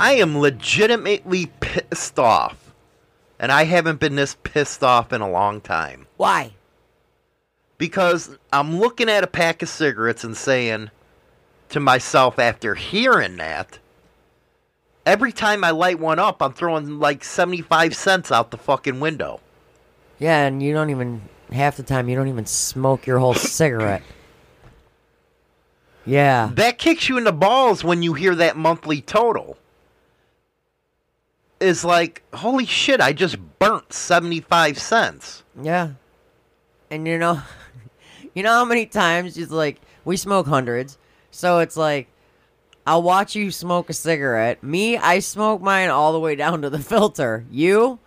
I am legitimately pissed off. And I haven't been this pissed off in a long time. Why? Because I'm looking at a pack of cigarettes and saying to myself after hearing that, every time I light one up, I'm throwing like 75 cents out the fucking window. Yeah, and you don't even, half the time, you don't even smoke your whole cigarette. Yeah. That kicks you in the balls when you hear that monthly total is like, holy shit, I just burnt 75 cents. Yeah. And you know, you know how many times it's like we smoke hundreds, so it's like I'll watch you smoke a cigarette. Me, I smoke mine all the way down to the filter. You,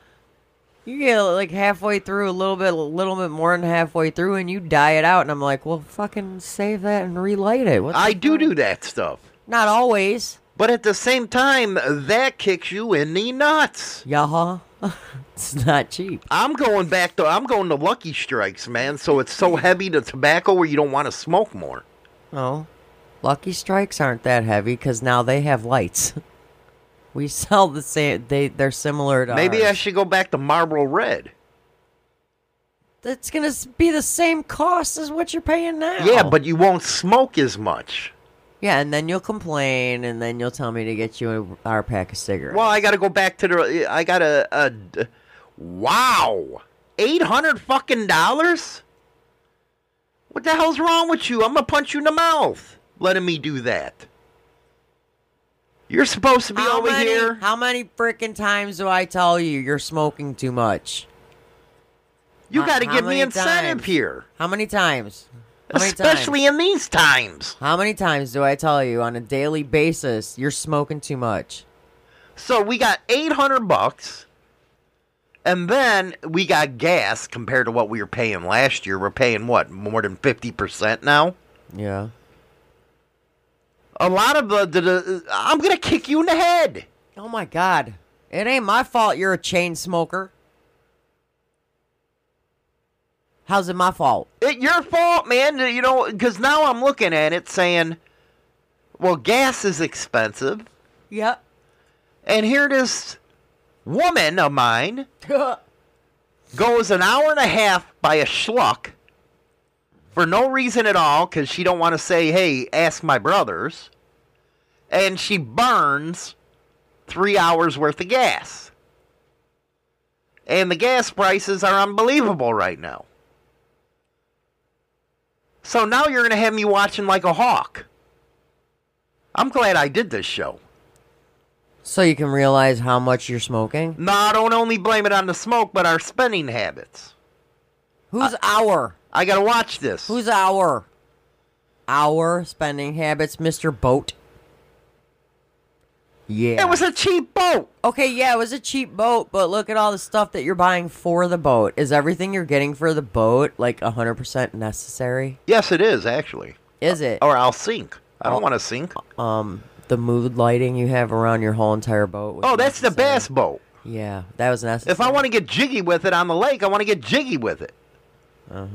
you get like halfway through, a little bit, a little bit more than halfway through, and you die it out. And I'm like, well, fucking save that and relight it. I do do that stuff. Not always. But at the same time, that kicks you in the nuts. Yeah, it's not cheap. I'm going back to I'm going to Lucky Strikes, man. So it's so heavy to tobacco where you don't want to smoke more. Oh, Lucky Strikes aren't that heavy because now they have lights. We sell the same. They they're similar to. Maybe I should go back to Marlboro Red. That's gonna be the same cost as what you're paying now. Yeah, but you won't smoke as much. Yeah, and then you'll complain, and then you'll tell me to get you a, our pack of cigarettes. Well, I got to go back to the. I got a. a d- wow, eight hundred fucking dollars. What the hell's wrong with you? I'm gonna punch you in the mouth. Letting me do that. You're supposed to be how over many, here. How many freaking times do I tell you you're smoking too much? You got to give me incentive times? here, How many times? Especially in these times. How many times do I tell you on a daily basis you're smoking too much? So we got 800 bucks. And then we got gas compared to what we were paying last year. We're paying what? More than 50% now? Yeah. A lot of the, the, the I'm going to kick you in the head. Oh my god. It ain't my fault you're a chain smoker. How's it my fault? It your fault, man. You know, because now I'm looking at it saying, well, gas is expensive. Yep. And here this woman of mine goes an hour and a half by a schluck for no reason at all because she don't want to say, hey, ask my brothers. And she burns three hours worth of gas. And the gas prices are unbelievable right now. So now you're going to have me watching like a hawk. I'm glad I did this show. so you can realize how much you're smoking? No, I don't only blame it on the smoke, but our spending habits. Who's our? I gotta watch this. Who's our? Our spending habits, Mr. Boat. Yeah. It was a cheap boat. Okay, yeah, it was a cheap boat, but look at all the stuff that you're buying for the boat. Is everything you're getting for the boat like 100% necessary? Yes, it is actually. Is it? Or I'll sink. I don't Oh. want to sink. Um, the mood lighting you have around your whole entire boat. was Oh, that's the necessary? bass boat. Yeah, that was necessary. If I want to get jiggy with it on the lake, I want to get jiggy with it. Uh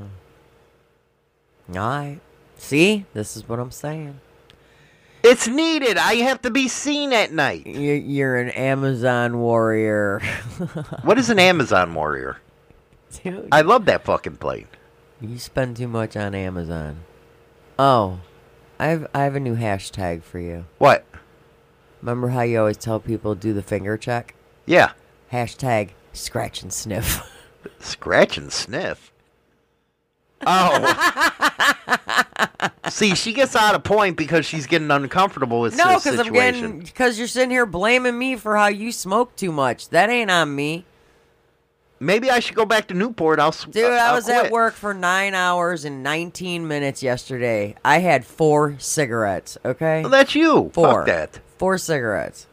huh. Alright. See? This is what I'm saying. It's needed. I have to be seen at night. You're, you're an Amazon warrior. What is an Amazon warrior? Dude, I love that fucking plane. you spend too much on Amazon. Oh, I have, I have a new hashtag for you. What? Remember how you always tell people do the finger check? Yeah. Hashtag scratch and sniff. Scratch and sniff. Oh. See, she gets out of point because she's getting uncomfortable with no, because I'm getting because you're sitting here blaming me for how you smoke too much. That ain't on me, Maybe I should go back to Newport. I'll. dude. I'll I was at work for nine hours and 19 minutes yesterday. I had four cigarettes. Okay, Well, that's you. four. Fuck that. Four cigarettes.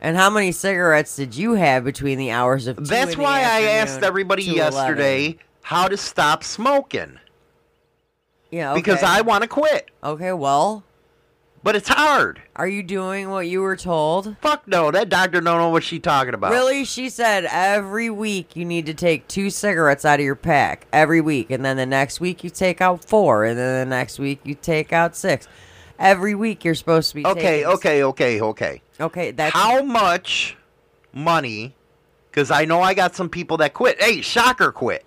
And how many cigarettes did you have between the hours of? 2 That's why I asked everybody yesterday 11? how to stop smoking Yeah, okay. because I want to quit, Okay, well, but it's hard. are you doing what you were told? Fuck no, that doctor don't know what she's talking about. Really? She said every week you need to take two cigarettes out of your pack every week, and then the next week you take out four, and then the next week you take out six. Every week you're supposed to be. Okay, okay, okay, okay. okay. That's How much money? Because I know I got some people that quit. Hey, Shocker quit.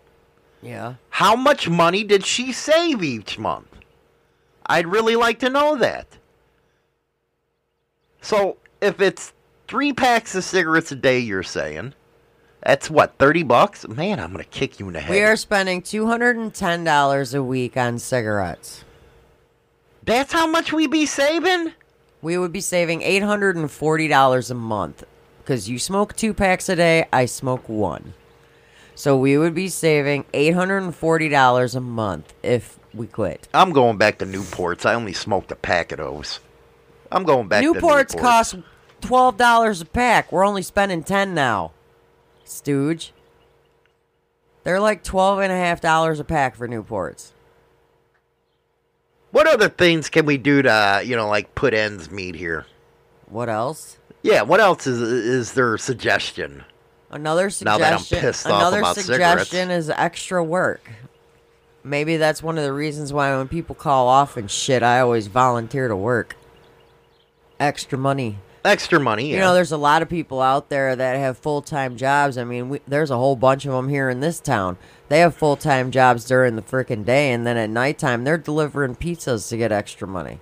Yeah. How much money did she save each month? I'd really like to know that. So, if it's three packs of cigarettes a day, you're saying, that's what, 30 bucks? Man, I'm going to kick you in the head. We are spending two hundred and ten dollars a week on cigarettes. That's how much we'd be saving? We would be saving eight hundred and forty dollars a month. Because you smoke two packs a day, I smoke one. So we would be saving $840 a month if we quit. I'm going back to Newports. I only smoked a pack of those. I'm going back Newports to Newports. cost $12 a pack. We're only spending 10 now. Stooge. They're like $12.5 a pack for Newports. What other things can we do to, you know, like put ends meet here? What else? Yeah, what else is is there suggestion? Another Now that I'm suggestion. pissed off another about suggestion is extra work. Maybe that's one of the reasons why when people call off and shit, I always volunteer to work. Extra money. Extra money, yeah. You know, there's a lot of people out there that have full time jobs. I mean, we, there's a whole bunch of them here in this town. They have full time jobs during the freaking day, and then at nighttime, they're delivering pizzas to get extra money.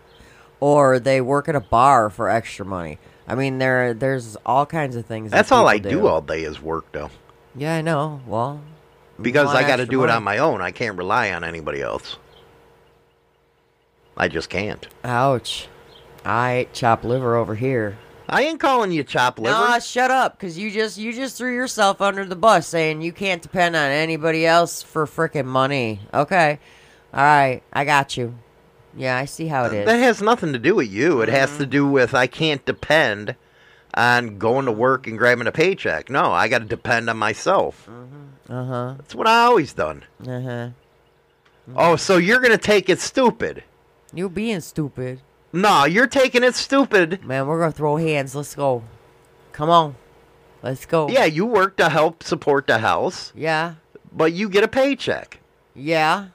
Or they work at a bar for extra money. I mean, there there's all kinds of things. that That's all I people do all day is work, though. Yeah, I know. Well, Because I got to do it on my own. I can't rely on anybody else. I just can't. Ouch. I chop liver over here. I ain't calling you chop liver. Nah, shut up, cause you just you just threw yourself under the bus saying you can't depend on anybody else for frickin' money. Okay, all right, I got you. Yeah, I see how it is. That has nothing to do with you. It has Mm-hmm. to do with I can't depend on going to work and grabbing a paycheck. No, I got to depend on myself. Uh huh. That's what I always done. Uh huh. Oh, so you're gonna take it stupid? You being stupid, No, you're taking it stupid. man. We're gonna throw hands. Let's go. Come on, let's go. Yeah, you work to help support the house, Yeah. but you get a paycheck. Yeah.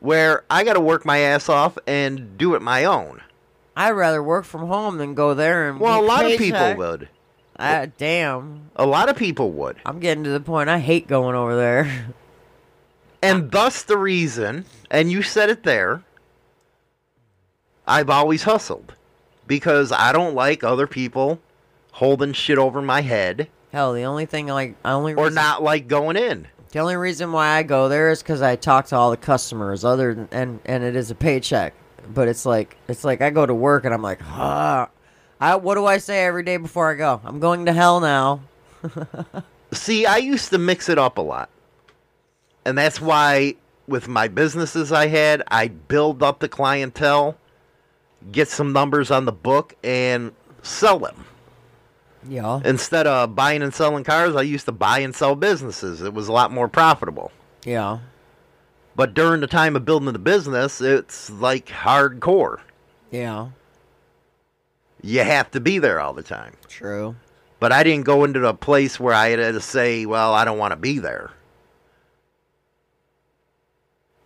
Where I got to work my ass off and do it my own. I'd rather work from home than go there and. Well, a lot of people would. Ah, damn. A lot of people would. I'm getting to the point. I hate going over there. And thus the reason, and you said it there, I've always hustled. Because I don't like other people holding shit over my head Hell, the only thing like I only or not like going in. The only reason why I go there is because I talk to all the customers. Other than and and it is a paycheck, but it's like it's like I go to work and I'm like, ah. I what do I say every day before I go? I'm going to hell now. See, I used to mix it up a lot. And that's why with my businesses I had, I build up the clientele, get some numbers on the book, and sell them. Yeah. Instead of buying and selling cars, I used to buy and sell businesses. It was a lot more profitable. Yeah. But during the time of building the business, it's like hardcore. Yeah. You have to be there all the time. True. But I didn't go into a place where I had to say, well, I don't want to be there.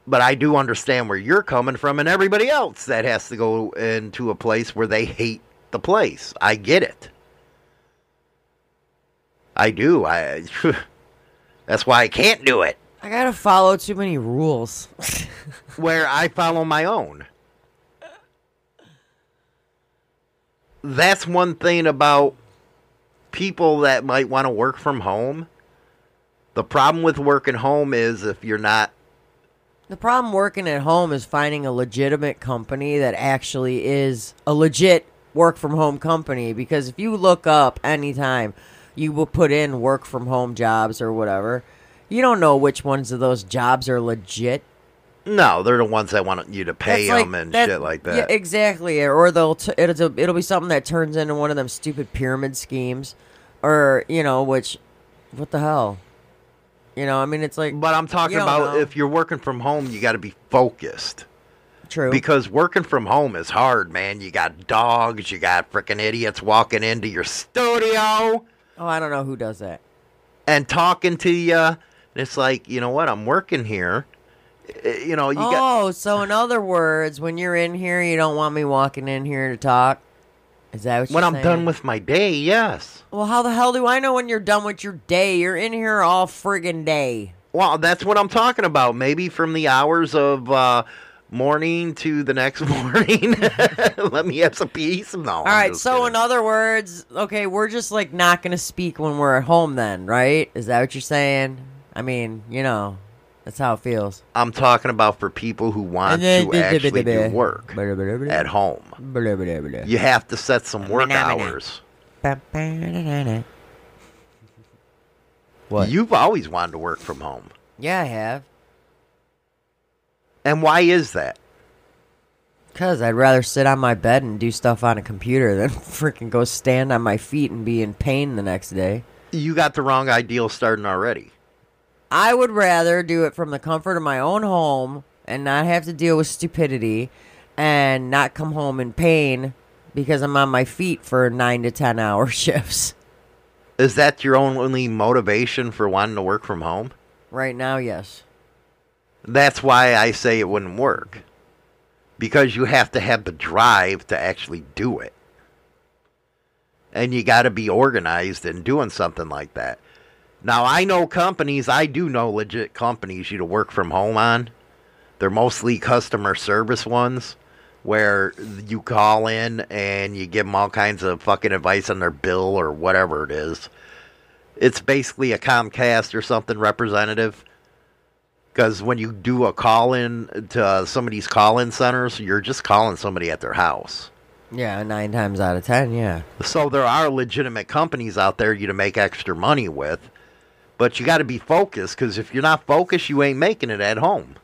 But I do understand where you're coming from and everybody else that has to go into a place where they hate the place. I get it. I do. I That's why I can't do it. I gotta follow too many rules. where I follow my own. That's one thing about people that might want to work from home. The problem with working home is if you're not The problem working at home is finding a legitimate company that actually is a legit work from home company. Because if you look up anytime you will put in work from home jobs or whatever, you don't know which ones of those jobs are legit. no, they're the ones that want you to pay That's like- them and that- shit like Yeah, that. exactly. Or they'll t- it'll it'll be something that turns into one of them stupid pyramid schemes, or you know, which what the hell, you know? I mean, it's like but I'm talking about know. if you're working from home, you got to be focused. true. Because working from home is hard, man. You got dogs, you got freaking idiots walking into your studio. Oh, I don't know who does that. and talking to you. And it's like, you know what? I'm working here. Uh, You know, you got oh, so in other words, when you're in here, you don't want me walking in here to talk. Is that what when I'm saying? done with my day. Yes. Well, how the hell do I know when you're done with your day? You're in here all friggin' day. Well, that's what I'm talking about. Maybe from the hours of uh, morning to the next morning. Let me have some peace. No. All right. So in other words, okay, we're just like not gonna speak when we're at home, then, right? Is that what you're saying? I mean, you know, that's how it feels. I'm talking about for people who want to actually do work at home. You have to set some work hours. What? You've always wanted to work from home. Yeah, I have. And why is that? Cause I'd rather sit on my bed and do stuff on a computer than freaking go stand on my feet and be in pain the next day. You got the wrong ideal starting already. I would rather do it from the comfort of my own home and not have to deal with stupidity and not come home in pain because I'm on my feet for nine to ten hour shifts. Is that your only motivation for wanting to work from home? Right now, yes. That's why I say it wouldn't work. Because you have to have the drive to actually do it. And you got to be organized in doing something like that. Now, I know companies, I do know legit companies you to work from home on. They're mostly customer service ones where you call in and you give them all kinds of fucking advice on their bill or whatever it is. It's basically a Comcast or something representative. Because when you do a call in to uh, some of these call in centers, you're just calling somebody at their house. Yeah, nine times out of ten, yeah. So there are legitimate companies out there you to make extra money with, but you got to be focused because if you're not focused, you ain't making it at home.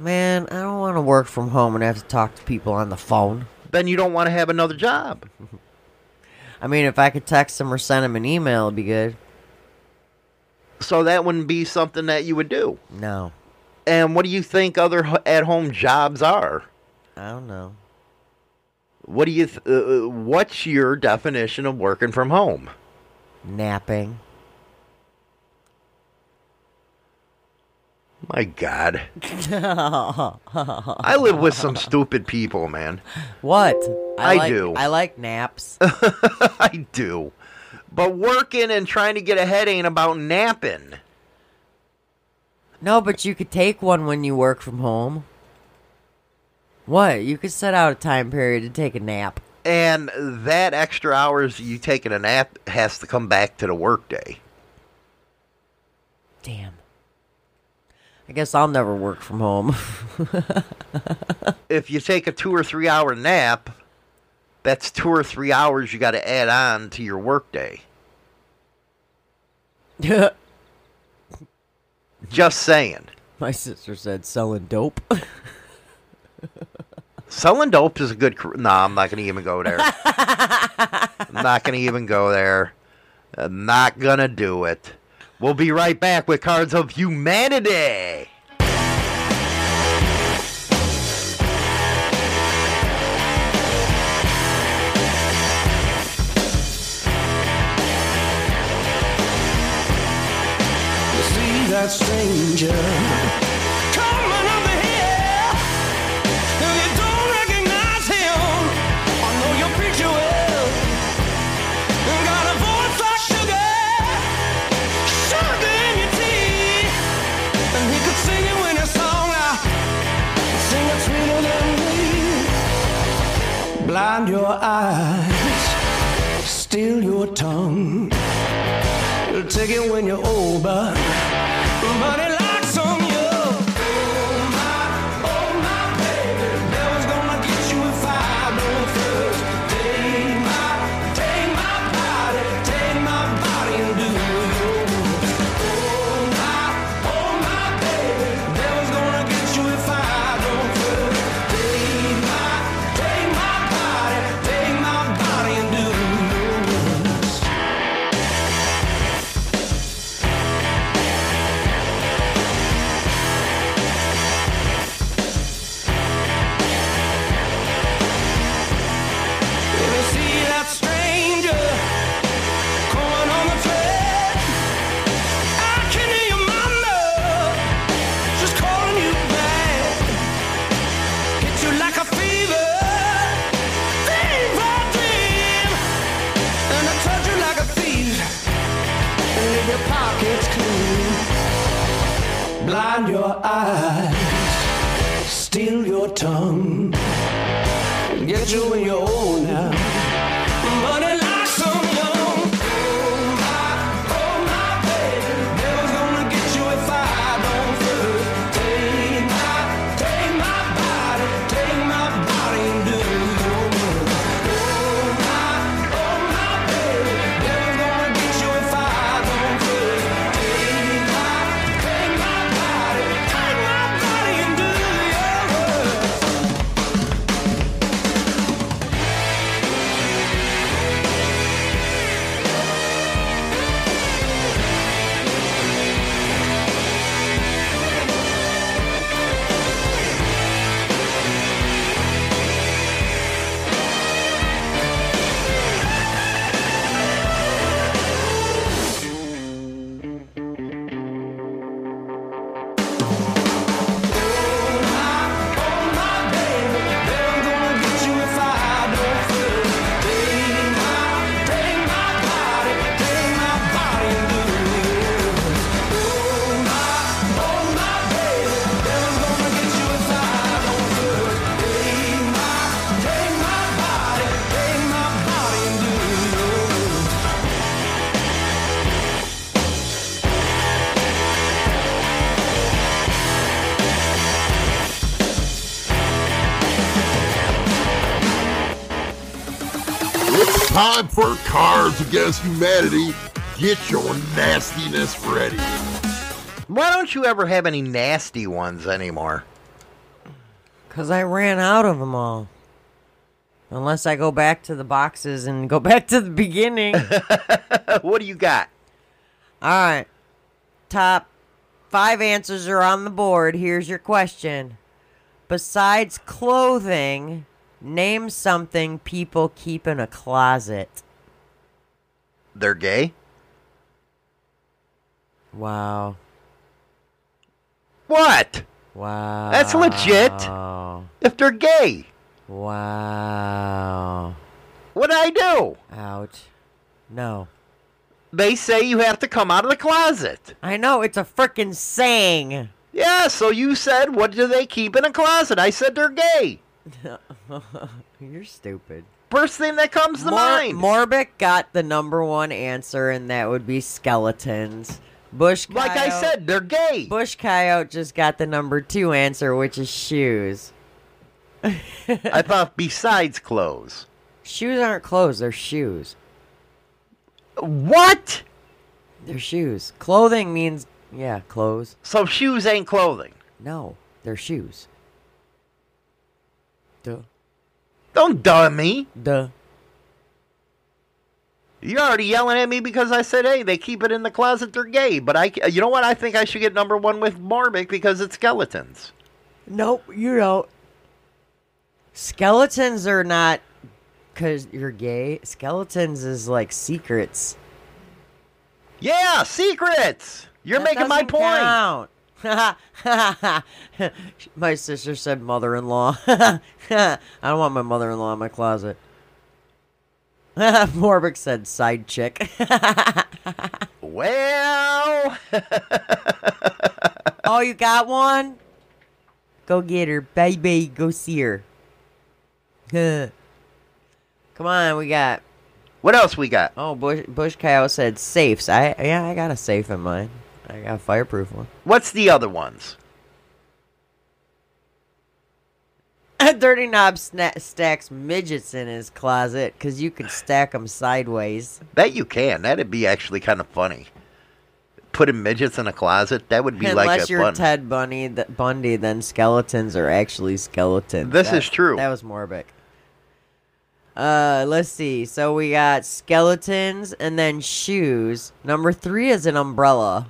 Man, I don't want to work from home and have to talk to people on the phone. Then you don't want to have another job. I mean, if I could text them or send them an email, it'd be good. So that wouldn't be something that you would do. No, And what do you think other at home jobs are? I don't know. What do you? Th- uh, what's your definition of working from home? Napping. My God, I live with some stupid people, man. What? I like, do. I like naps. I do. But working and trying to get ahead ain't about napping. No, but you could take one when you work from home. What? You could set out a time period to take a nap. And that extra hours you taking a nap has to come back to the workday. Damn. I guess I'll never work from home. If you take a two or three hour nap, that's two or three hours you got to add on to your workday. Just saying. My sister said selling dope. Selling dope is a good. Car- nah, I'm not going to even go there. I'm not going to even go there. I'm not going to do it. We'll be right back with Cards of Humanity. Me. Blind your eyes, steal your tongue. You'll take it when you're old, but Blind your eyes, steal your tongue. Get you in your own now. Time for Cards Against Humanity. Get your nastiness ready. Why don't you ever have any nasty ones anymore? Because I ran out of them all. Unless I go back to the boxes and go back to the beginning. what do you got? All right. Top five answers are on the board. Here's your question. Besides clothing, name something people keep in a closet. They're gay? Wow. What? Wow. That's legit. If they're gay. Wow. What I do? Ouch. No. They say you have to come out of the closet. I know, it's a freaking saying. Yeah, so you said, what do they keep in a closet? I said they're gay. You're stupid. First thing that comes to Mor- mind. Morbic got the number one answer, and that would be skeletons. Bush like I said, they're gay. Bush Coyote just got the number two answer, which is shoes. I thought besides clothes. Shoes aren't clothes, they're shoes. What? They're shoes. Clothing means, yeah, clothes. So shoes ain't clothing. No, they're shoes. Duh. Don't duh me. Duh. You're already yelling at me because I said, hey, they keep it in the closet, they're gay. But I, you know what? I think I should get number one with Morbic because it's skeletons. Nope, you don't. Skeletons are not because you're gay. Skeletons is like secrets. Yeah, secrets. You're That making my point. count. my sister said mother-in-law. I don't want my mother-in-law in my closet. Morbic said side chick. Well, oh, you got one? Go get her, baby. Go see her. Come on, we got. what else we got? Oh, Bush Bush Cow said safes. I yeah, I got a safe in mine. I got a fireproof one. What's the other ones? Dirty Knob sna- stacks midgets in his closet because you can stack them sideways. Bet you can. That'd be actually kind of funny. Putting midgets in a closet, that would be Unless like a you're fun. Ted Bundy, th- Bundy, then skeletons are actually skeletons. This That- is true. That was Morbic. Uh, let's see. So we got skeletons and then shoes. Number three is an umbrella,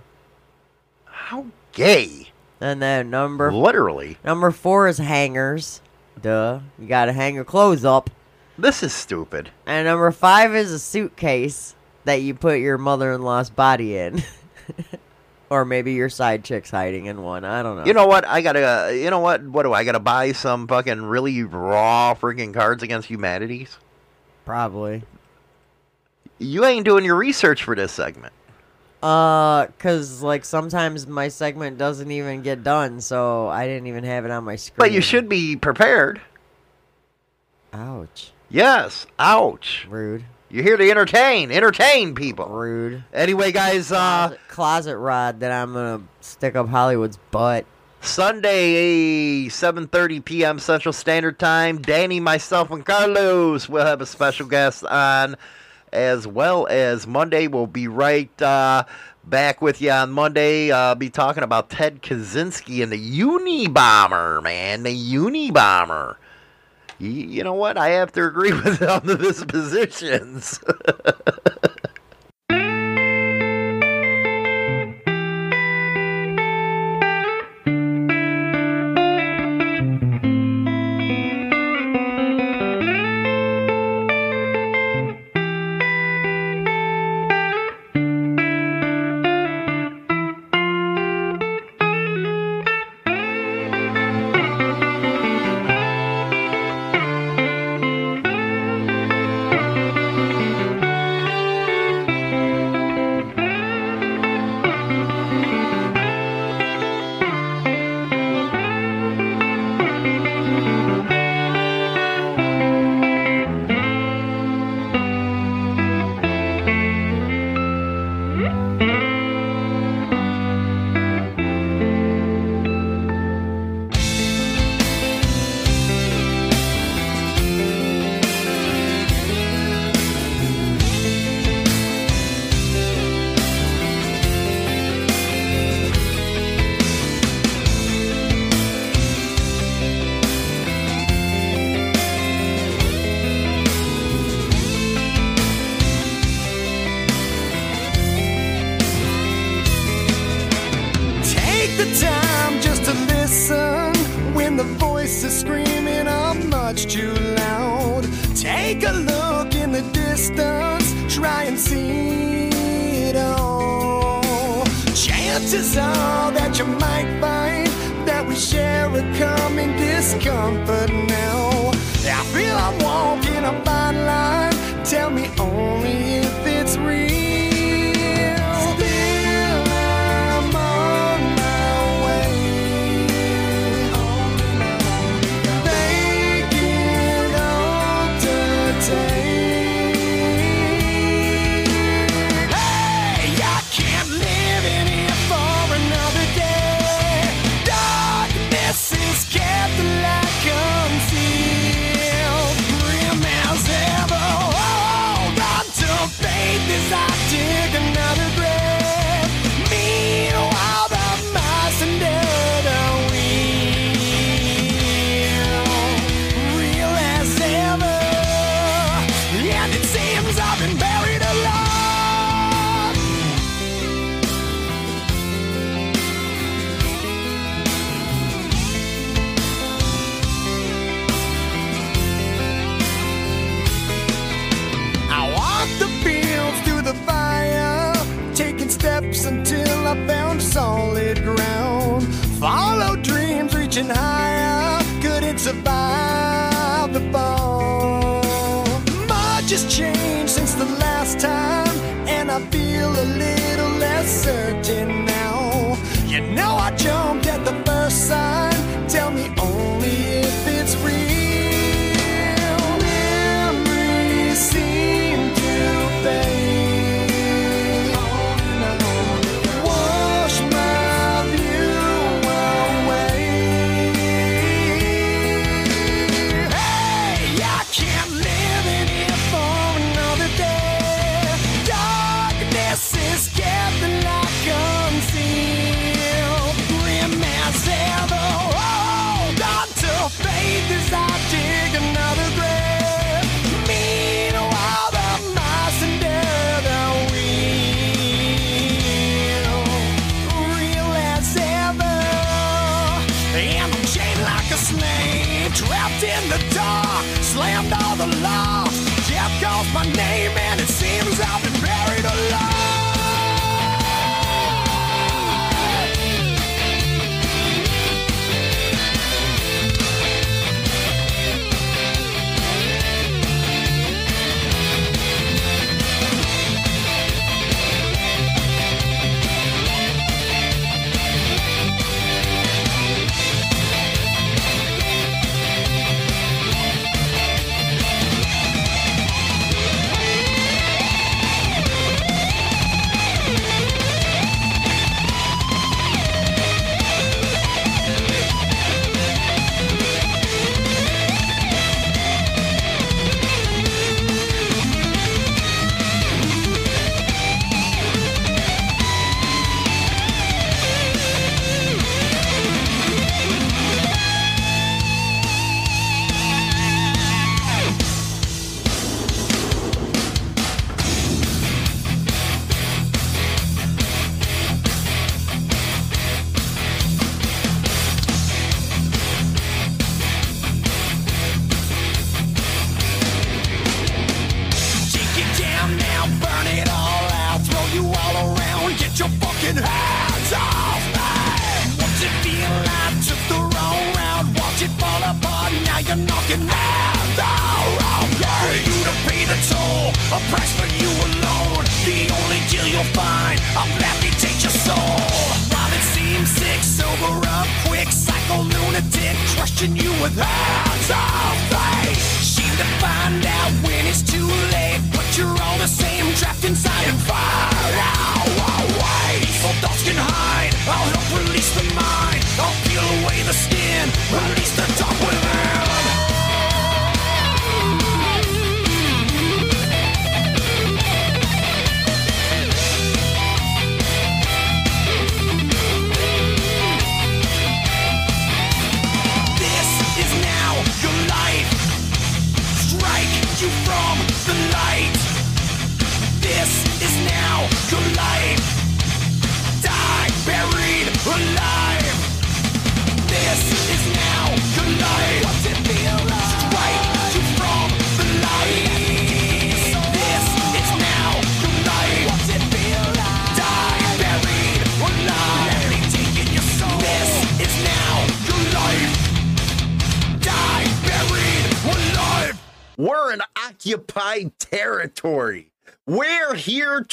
How gay? and then number Literally. number four is hangers. Duh, you gotta hang your clothes up. This is stupid. And number five is a suitcase that you put your mother-in-law's body in. or maybe your side chick's hiding in one. I don't know. You know what? I gotta. You know what? What do I gotta buy? Some fucking really raw freaking Cards Against Humanities. Probably. You ain't doing your research for this segment. Uh, cause like sometimes my segment doesn't even get done, so I didn't even have it on my screen. But you should be prepared. Ouch. Yes. Ouch. Rude. You're here to entertain. Entertain people. Rude. Anyway, guys. Uh, Closet, closet rod that I'm gonna stick up Hollywood's butt. Sunday, 7:30 p.m. Central Standard Time. Danny, myself, and Carlos will have a special guest on, as well as Monday. We'll be right uh, back with you on Monday. Uh, be talking about Ted Kaczynski and the Unabomber, man, the Unabomber. You, you know what? I have to agree with some of his positions. is all that you might find that we share a common discomfort now. I feel I'm walking a fine line. Tell me only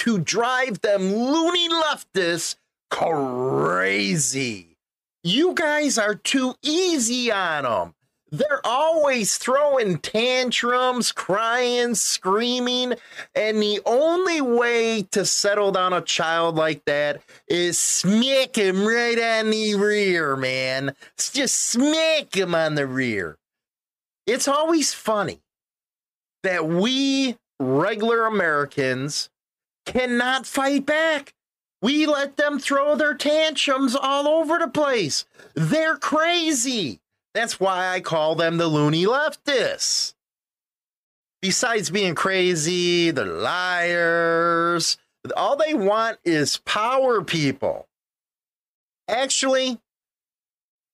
to drive them loony leftists crazy. You guys are too easy on them. They're always throwing tantrums, crying, screaming, and the only way to settle down a child like that is smack him right on the rear, man. Just smack him on the rear. It's always funny that we regular Americans cannot fight back. We let them throw their tantrums all over the place. They're crazy. That's why I call them the loony leftists. Besides being crazy, they're liars. All they want is power, people. Actually,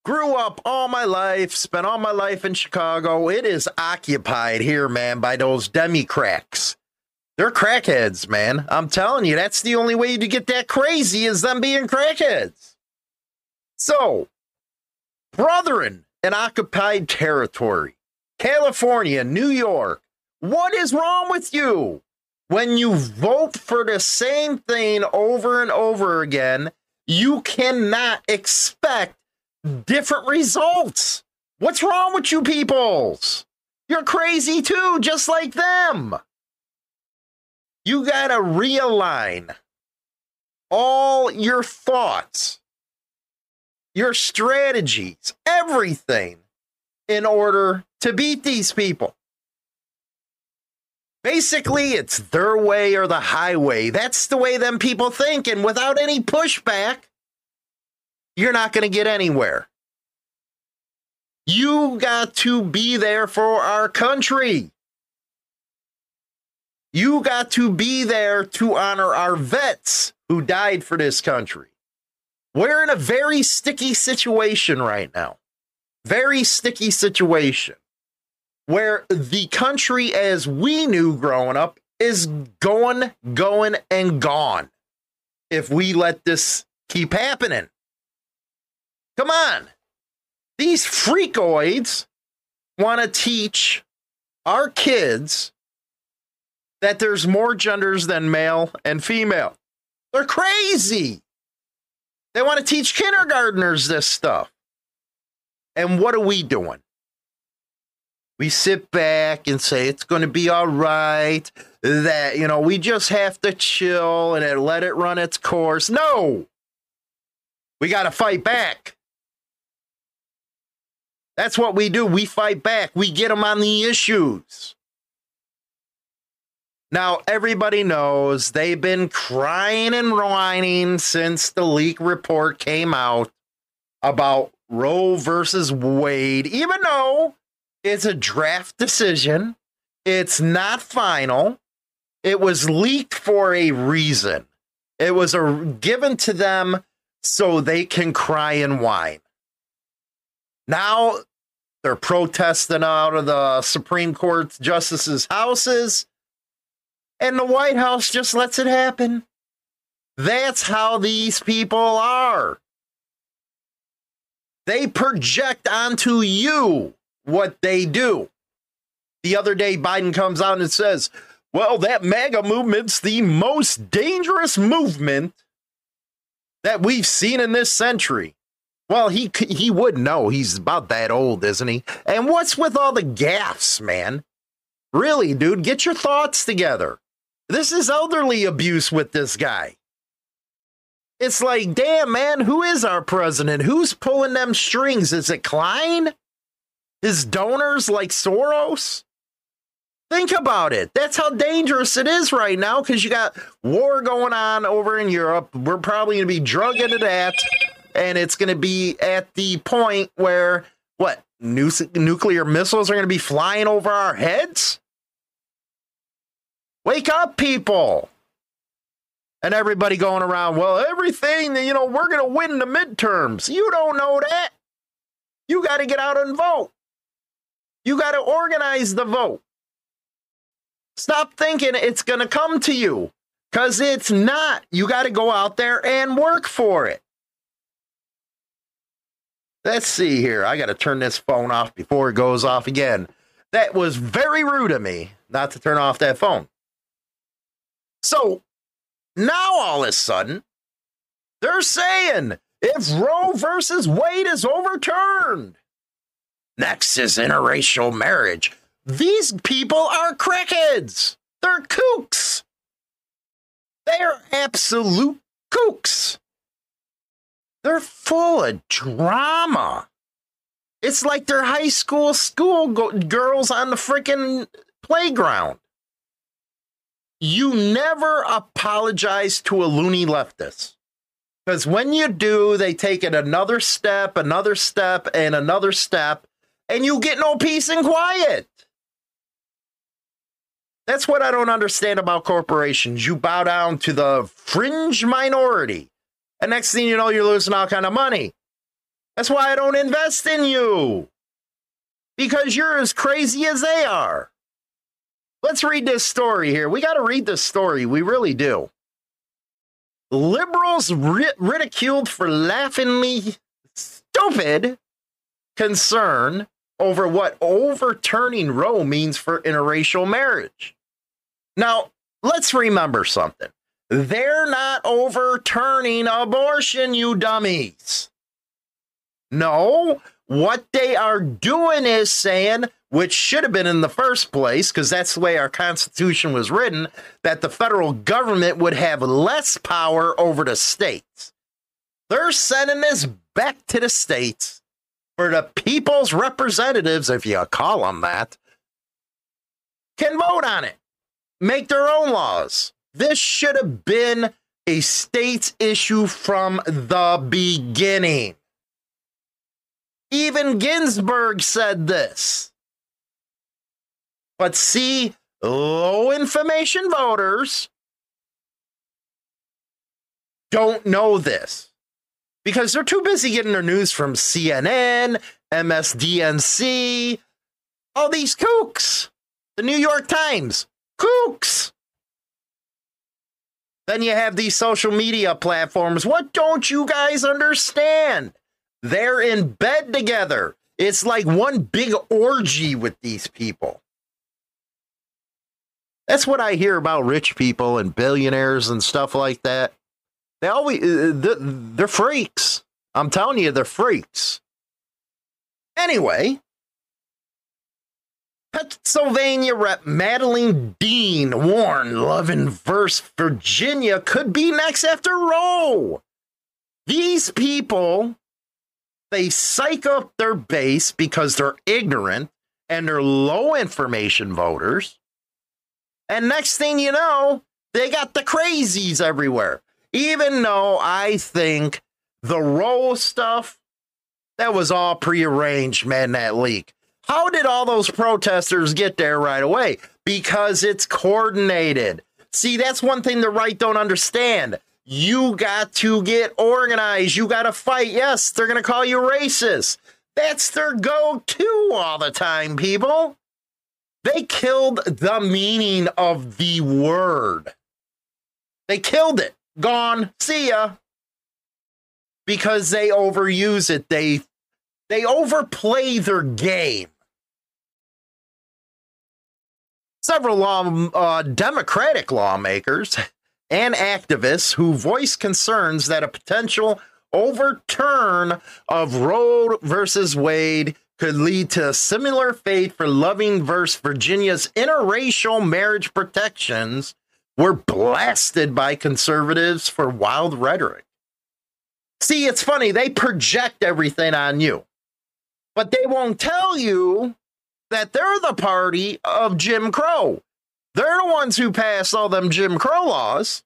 grew up all my life, spent all my life in Chicago. It is occupied here, man, by those Democrats. They're crackheads, man. I'm telling you, that's the only way to get that crazy is them being crackheads. So, brethren, in occupied territory, California, New York, what is wrong with you? When you vote for the same thing over and over again, you cannot expect different results. What's wrong with you peoples? You're crazy too, just like them. You got to realign all your thoughts, your strategies, everything in order to beat these people. Basically, it's their way or the highway. That's the way them people think. And without any pushback, you're not going to get anywhere. You got to be there for our country. You got to be there to honor our vets who died for this country. We're in a very sticky situation right now. Very sticky situation where the country as we knew growing up is going, going, and gone if we let this keep happening. Come on. These freakoids want to teach our kids that there's more genders than male and female. They're crazy. They want to teach kindergartners this stuff. And what are we doing? We sit back and say it's going to be all right, that, you know, we just have to chill and let it run its course. No, we got to fight back. That's what we do. We fight back, we get them on the issues. Now, everybody knows they've been crying and whining since the leak report came out about Roe versus Wade, even though it's a draft decision, it's not final. It was leaked for a reason. It was a, given to them so they can cry and whine. Now they're protesting out of the Supreme Court justices' houses and the White House just lets it happen. That's how these people are. They project onto you what they do. The other day, Biden comes out and says, Well, that MAGA movement's the most dangerous movement that we've seen in this century. Well, he he would know. He's about that old, isn't he? And what's with all the gaffs, man? Really, dude, get your thoughts together. This is elderly abuse with this guy. It's like, damn, man, who is our president? Who's pulling them strings? Is it Klain? His donors like Soros? Think about it. That's how dangerous it is right now because you got war going on over in Europe. We're probably going to be drug into that. And it's going to be at the point where, what, nu- nuclear missiles are going to be flying over our heads? Wake up, people. And everybody going around, well, everything, you know, we're going to win the midterms. You don't know that. You got to get out and vote. You got to organize the vote. Stop thinking it's going to come to you because it's not. You got to go out there and work for it. Let's see here. I got to turn this phone off before it goes off again. That was very rude of me not to turn off that phone. So now all of a sudden, they're saying if Roe versus Wade is overturned, next is interracial marriage. These people are crackheads. They're kooks. They're absolute kooks. They're full of drama. It's like they're high school school go- girls on the freaking playground. You never apologize to a loony leftist. Because when you do, they take it another step, another step, and another step, and you get no peace and quiet. That's what I don't understand about corporations. You bow down to the fringe minority, and next thing you know, you're losing all kind of money. That's why I don't invest in you. Because you're as crazy as they are. Let's read this story here. We got to read this story. We really do. Liberals ri- ridiculed for laughingly stupid concern over what overturning Roe means for interracial marriage. Now, let's remember something. They're not overturning abortion, you dummies. No, what they are doing is saying, which should have been in the first place, because that's the way our Constitution was written, that the federal government would have less power over the states. They're sending this back to the states for the people's representatives, if you call them that, can vote on it, make their own laws. This should have been a state's issue from the beginning. Even Ginsburg said this. But see, low information voters don't know this because they're too busy getting their news from CNN, MSDNC, all these kooks, the New York Times, kooks. Then you have these social media platforms. What don't you guys understand? They're in bed together. It's like one big orgy with these people. That's what I hear about rich people and billionaires and stuff like that. They always uh, they're freaks. I'm telling you, they're freaks. Anyway, Pennsylvania Rep Madeline Dean warned Loving versus Virginia could be next after Roe. These people they psych up their base because they're ignorant and they're low information voters. And next thing you know, they got the crazies everywhere. Even though I think the Roe stuff, that was all prearranged, man, that leak. How did all those protesters get there right away? Because it's coordinated. See, that's one thing the right don't understand. You got to get organized. You got to fight. Yes, they're going to call you racist. That's their go to all the time, people. They killed the meaning of the word. They killed it. Gone. See ya. Because they overuse it. They they overplay their game. Several law, uh, Democratic lawmakers and activists who voiced concerns that a potential overturn of Roe versus Wade could lead to a similar fate for Loving versus Virginia's interracial marriage protections were blasted by conservatives for wild rhetoric. See, it's funny, they project everything on you, but they won't tell you that they're the party of Jim Crow. They're the ones who passed all them Jim Crow laws.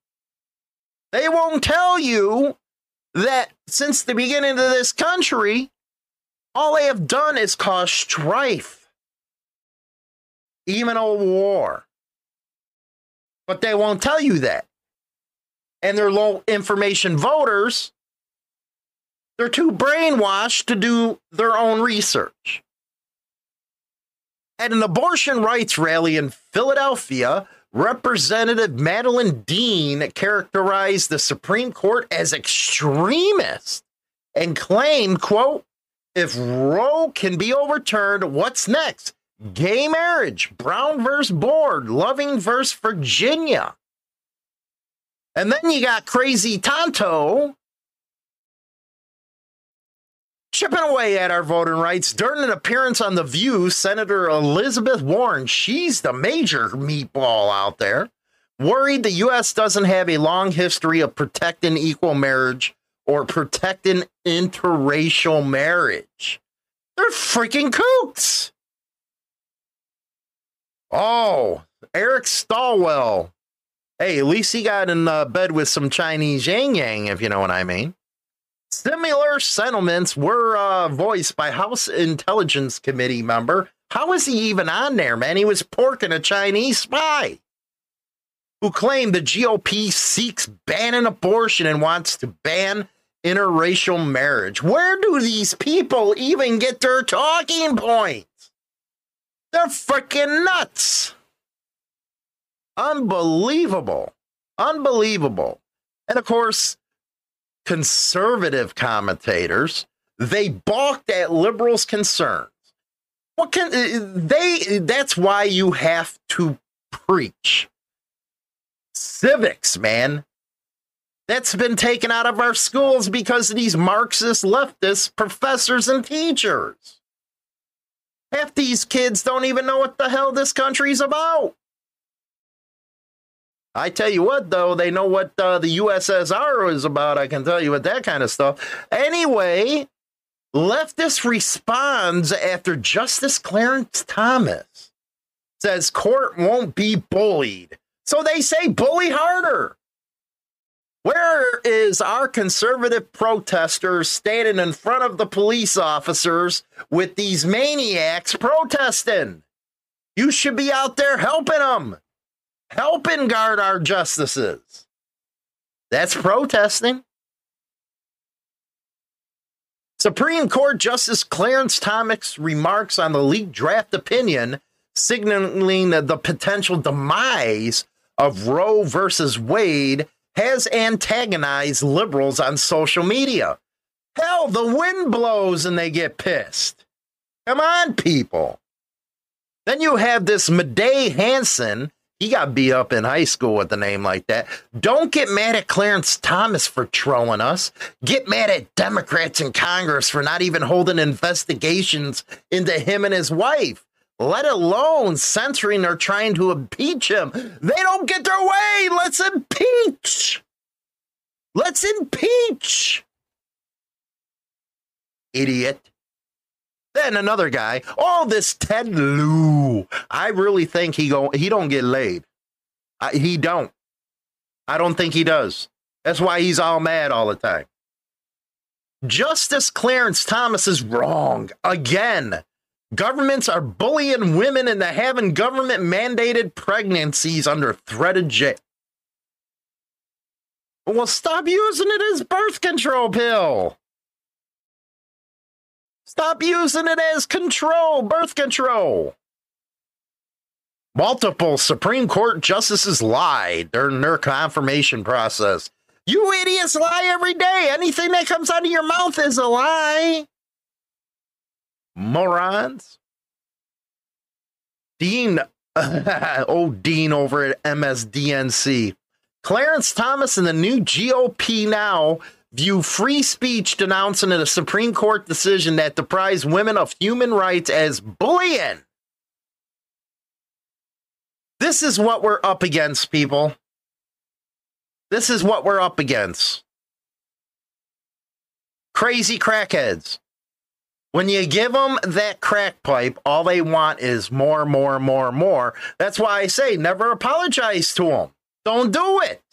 They won't tell you that since the beginning of this country, all they have done is cause strife, even a war. But they won't tell you that. And they're low information voters. They're too brainwashed to do their own research. At an abortion rights rally in Philadelphia, Representative Madeline Dean characterized the Supreme Court as extremist and claimed, quote, if Roe can be overturned, what's next? Gay marriage, Brown versus Board, Loving versus Virginia. And then you got Crazy Tonto chipping away at our voting rights during an appearance on The View. Senator Elizabeth Warren, she's the major meatball out there, worried the U.S. doesn't have a long history of protecting equal marriage or protecting interracial marriage. They're freaking kooks. Oh, Eric Swalwell. Hey, at least he got in uh, bed with some Chinese yang yang, if you know what I mean. Similar sentiments were uh, voiced by House Intelligence Committee member. How is he even on there, man? He was porking a Chinese spy who claimed the GOP seeks banning abortion and wants to ban interracial marriage. Where do these people even get their talking points? They're freaking nuts. Unbelievable. Unbelievable. And of course, conservative commentators, they balked at liberals' concerns. What can uh, they that's why you have to preach civics, man. That's been taken out of our schools because of these Marxist leftist professors and teachers. Half these kids don't even know what the hell this country's about. I tell you what, though, they know what uh, the USSR is about. I can tell you what that kind of stuff. Anyway, leftist responds after Justice Clarence Thomas says court won't be bullied. So they say bully harder. Where is our conservative protesters standing in front of the police officers with these maniacs protesting? You should be out there helping them helping guard our justices. That's protesting. Supreme Court Justice Clarence Thomas remarks on the leaked draft opinion signaling the potential demise of Roe versus Wade has antagonized liberals on social media. Hell, the wind blows and they get pissed. Come on, people. Then you have this Mehdi Hasan he got beat up in high school with a name like that. Don't get mad at Clarence Thomas for trolling us. Get mad at Democrats in Congress for not even holding investigations into him and his wife, let alone censoring or trying to impeach him. They don't get their way. Let's impeach. Let's impeach. Idiot. Then another guy, oh, this Ted Lieu. I really think he go he don't get laid. I, he don't. I don't think he does. That's why he's all mad all the time. Justice Clarence Thomas is wrong again. Governments are bullying women into having government mandated pregnancies under threat of jail. Well, stop using it as birth control pill. Stop using it as control, birth control. Multiple Supreme Court justices lied during their confirmation process. You idiots lie every day. Anything that comes out of your mouth is a lie. Morons. Dean, oh, Dean over at MSDNC. Clarence Thomas and the new GOP now view free speech denouncing a Supreme Court decision that deprives women of human rights as bullying. This is what we're up against, people. This is what we're up against. Crazy crackheads. When you give them that crack pipe, all they want is more, more, more, more. That's why I say never apologize to them. Don't do it.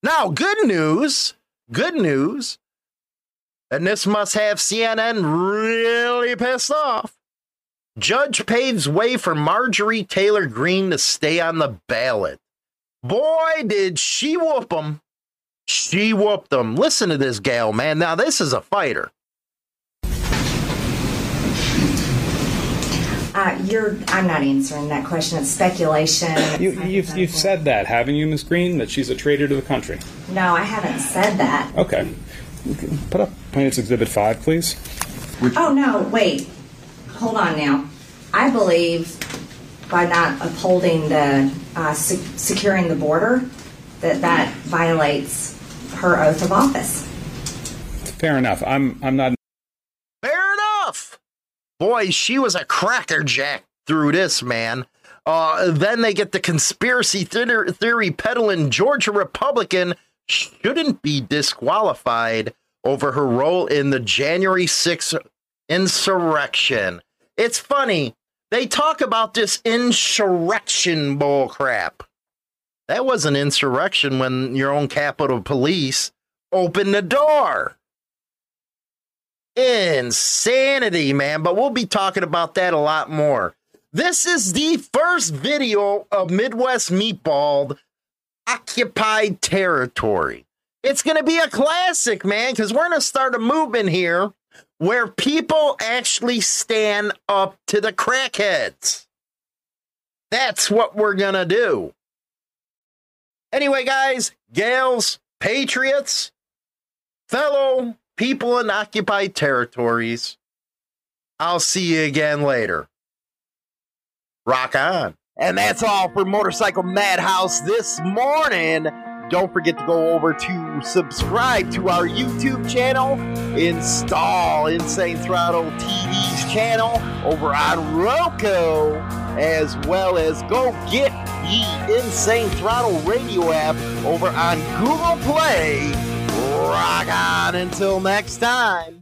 Now, good news, good news, and this must have CNN really pissed off. Judge paves way for Marjorie Taylor Greene to stay on the ballot. Boy, did she whoop them. She whooped them. Listen to this gal, man. Now, this is a fighter. Uh, you're. I'm not answering that question. It's speculation. You, you've, you've said that, haven't you, Miss Greene? That she's a traitor to the country. No, I haven't said that. Okay. Put up Plaintiff's Exhibit 5, please. Oh no! Wait. hold on now. I believe by not upholding the uh, se- securing the border, that that violates her oath of office. Fair enough. I'm I'm not Fair enough. Boy, she was a crackerjack through this, man. Uh, then they get the conspiracy theater, theory peddling Georgia Republican shouldn't be disqualified over her role in the January 6th insurrection. It's funny. They talk about this insurrection bull crap. That was an insurrection when your own Capitol Police opened the door. Insanity, man. But we'll be talking about that a lot more. This is the first video of Midwest Meatball occupied territory. It's going to be a classic, man, because we're going to start a movement here where people actually stand up to the crackheads. That's what we're going to do. Anyway, guys, gals, patriots, fellow people in occupied territories, I'll see you again later. Rock on. And that's all for Motorcycle Madhouse this morning. Don't forget to go over to subscribe to our YouTube channel, install Insane Throttle TV's channel over on Roku, as well as go get the Insane Throttle radio app over on Google Play. Rock on until next time.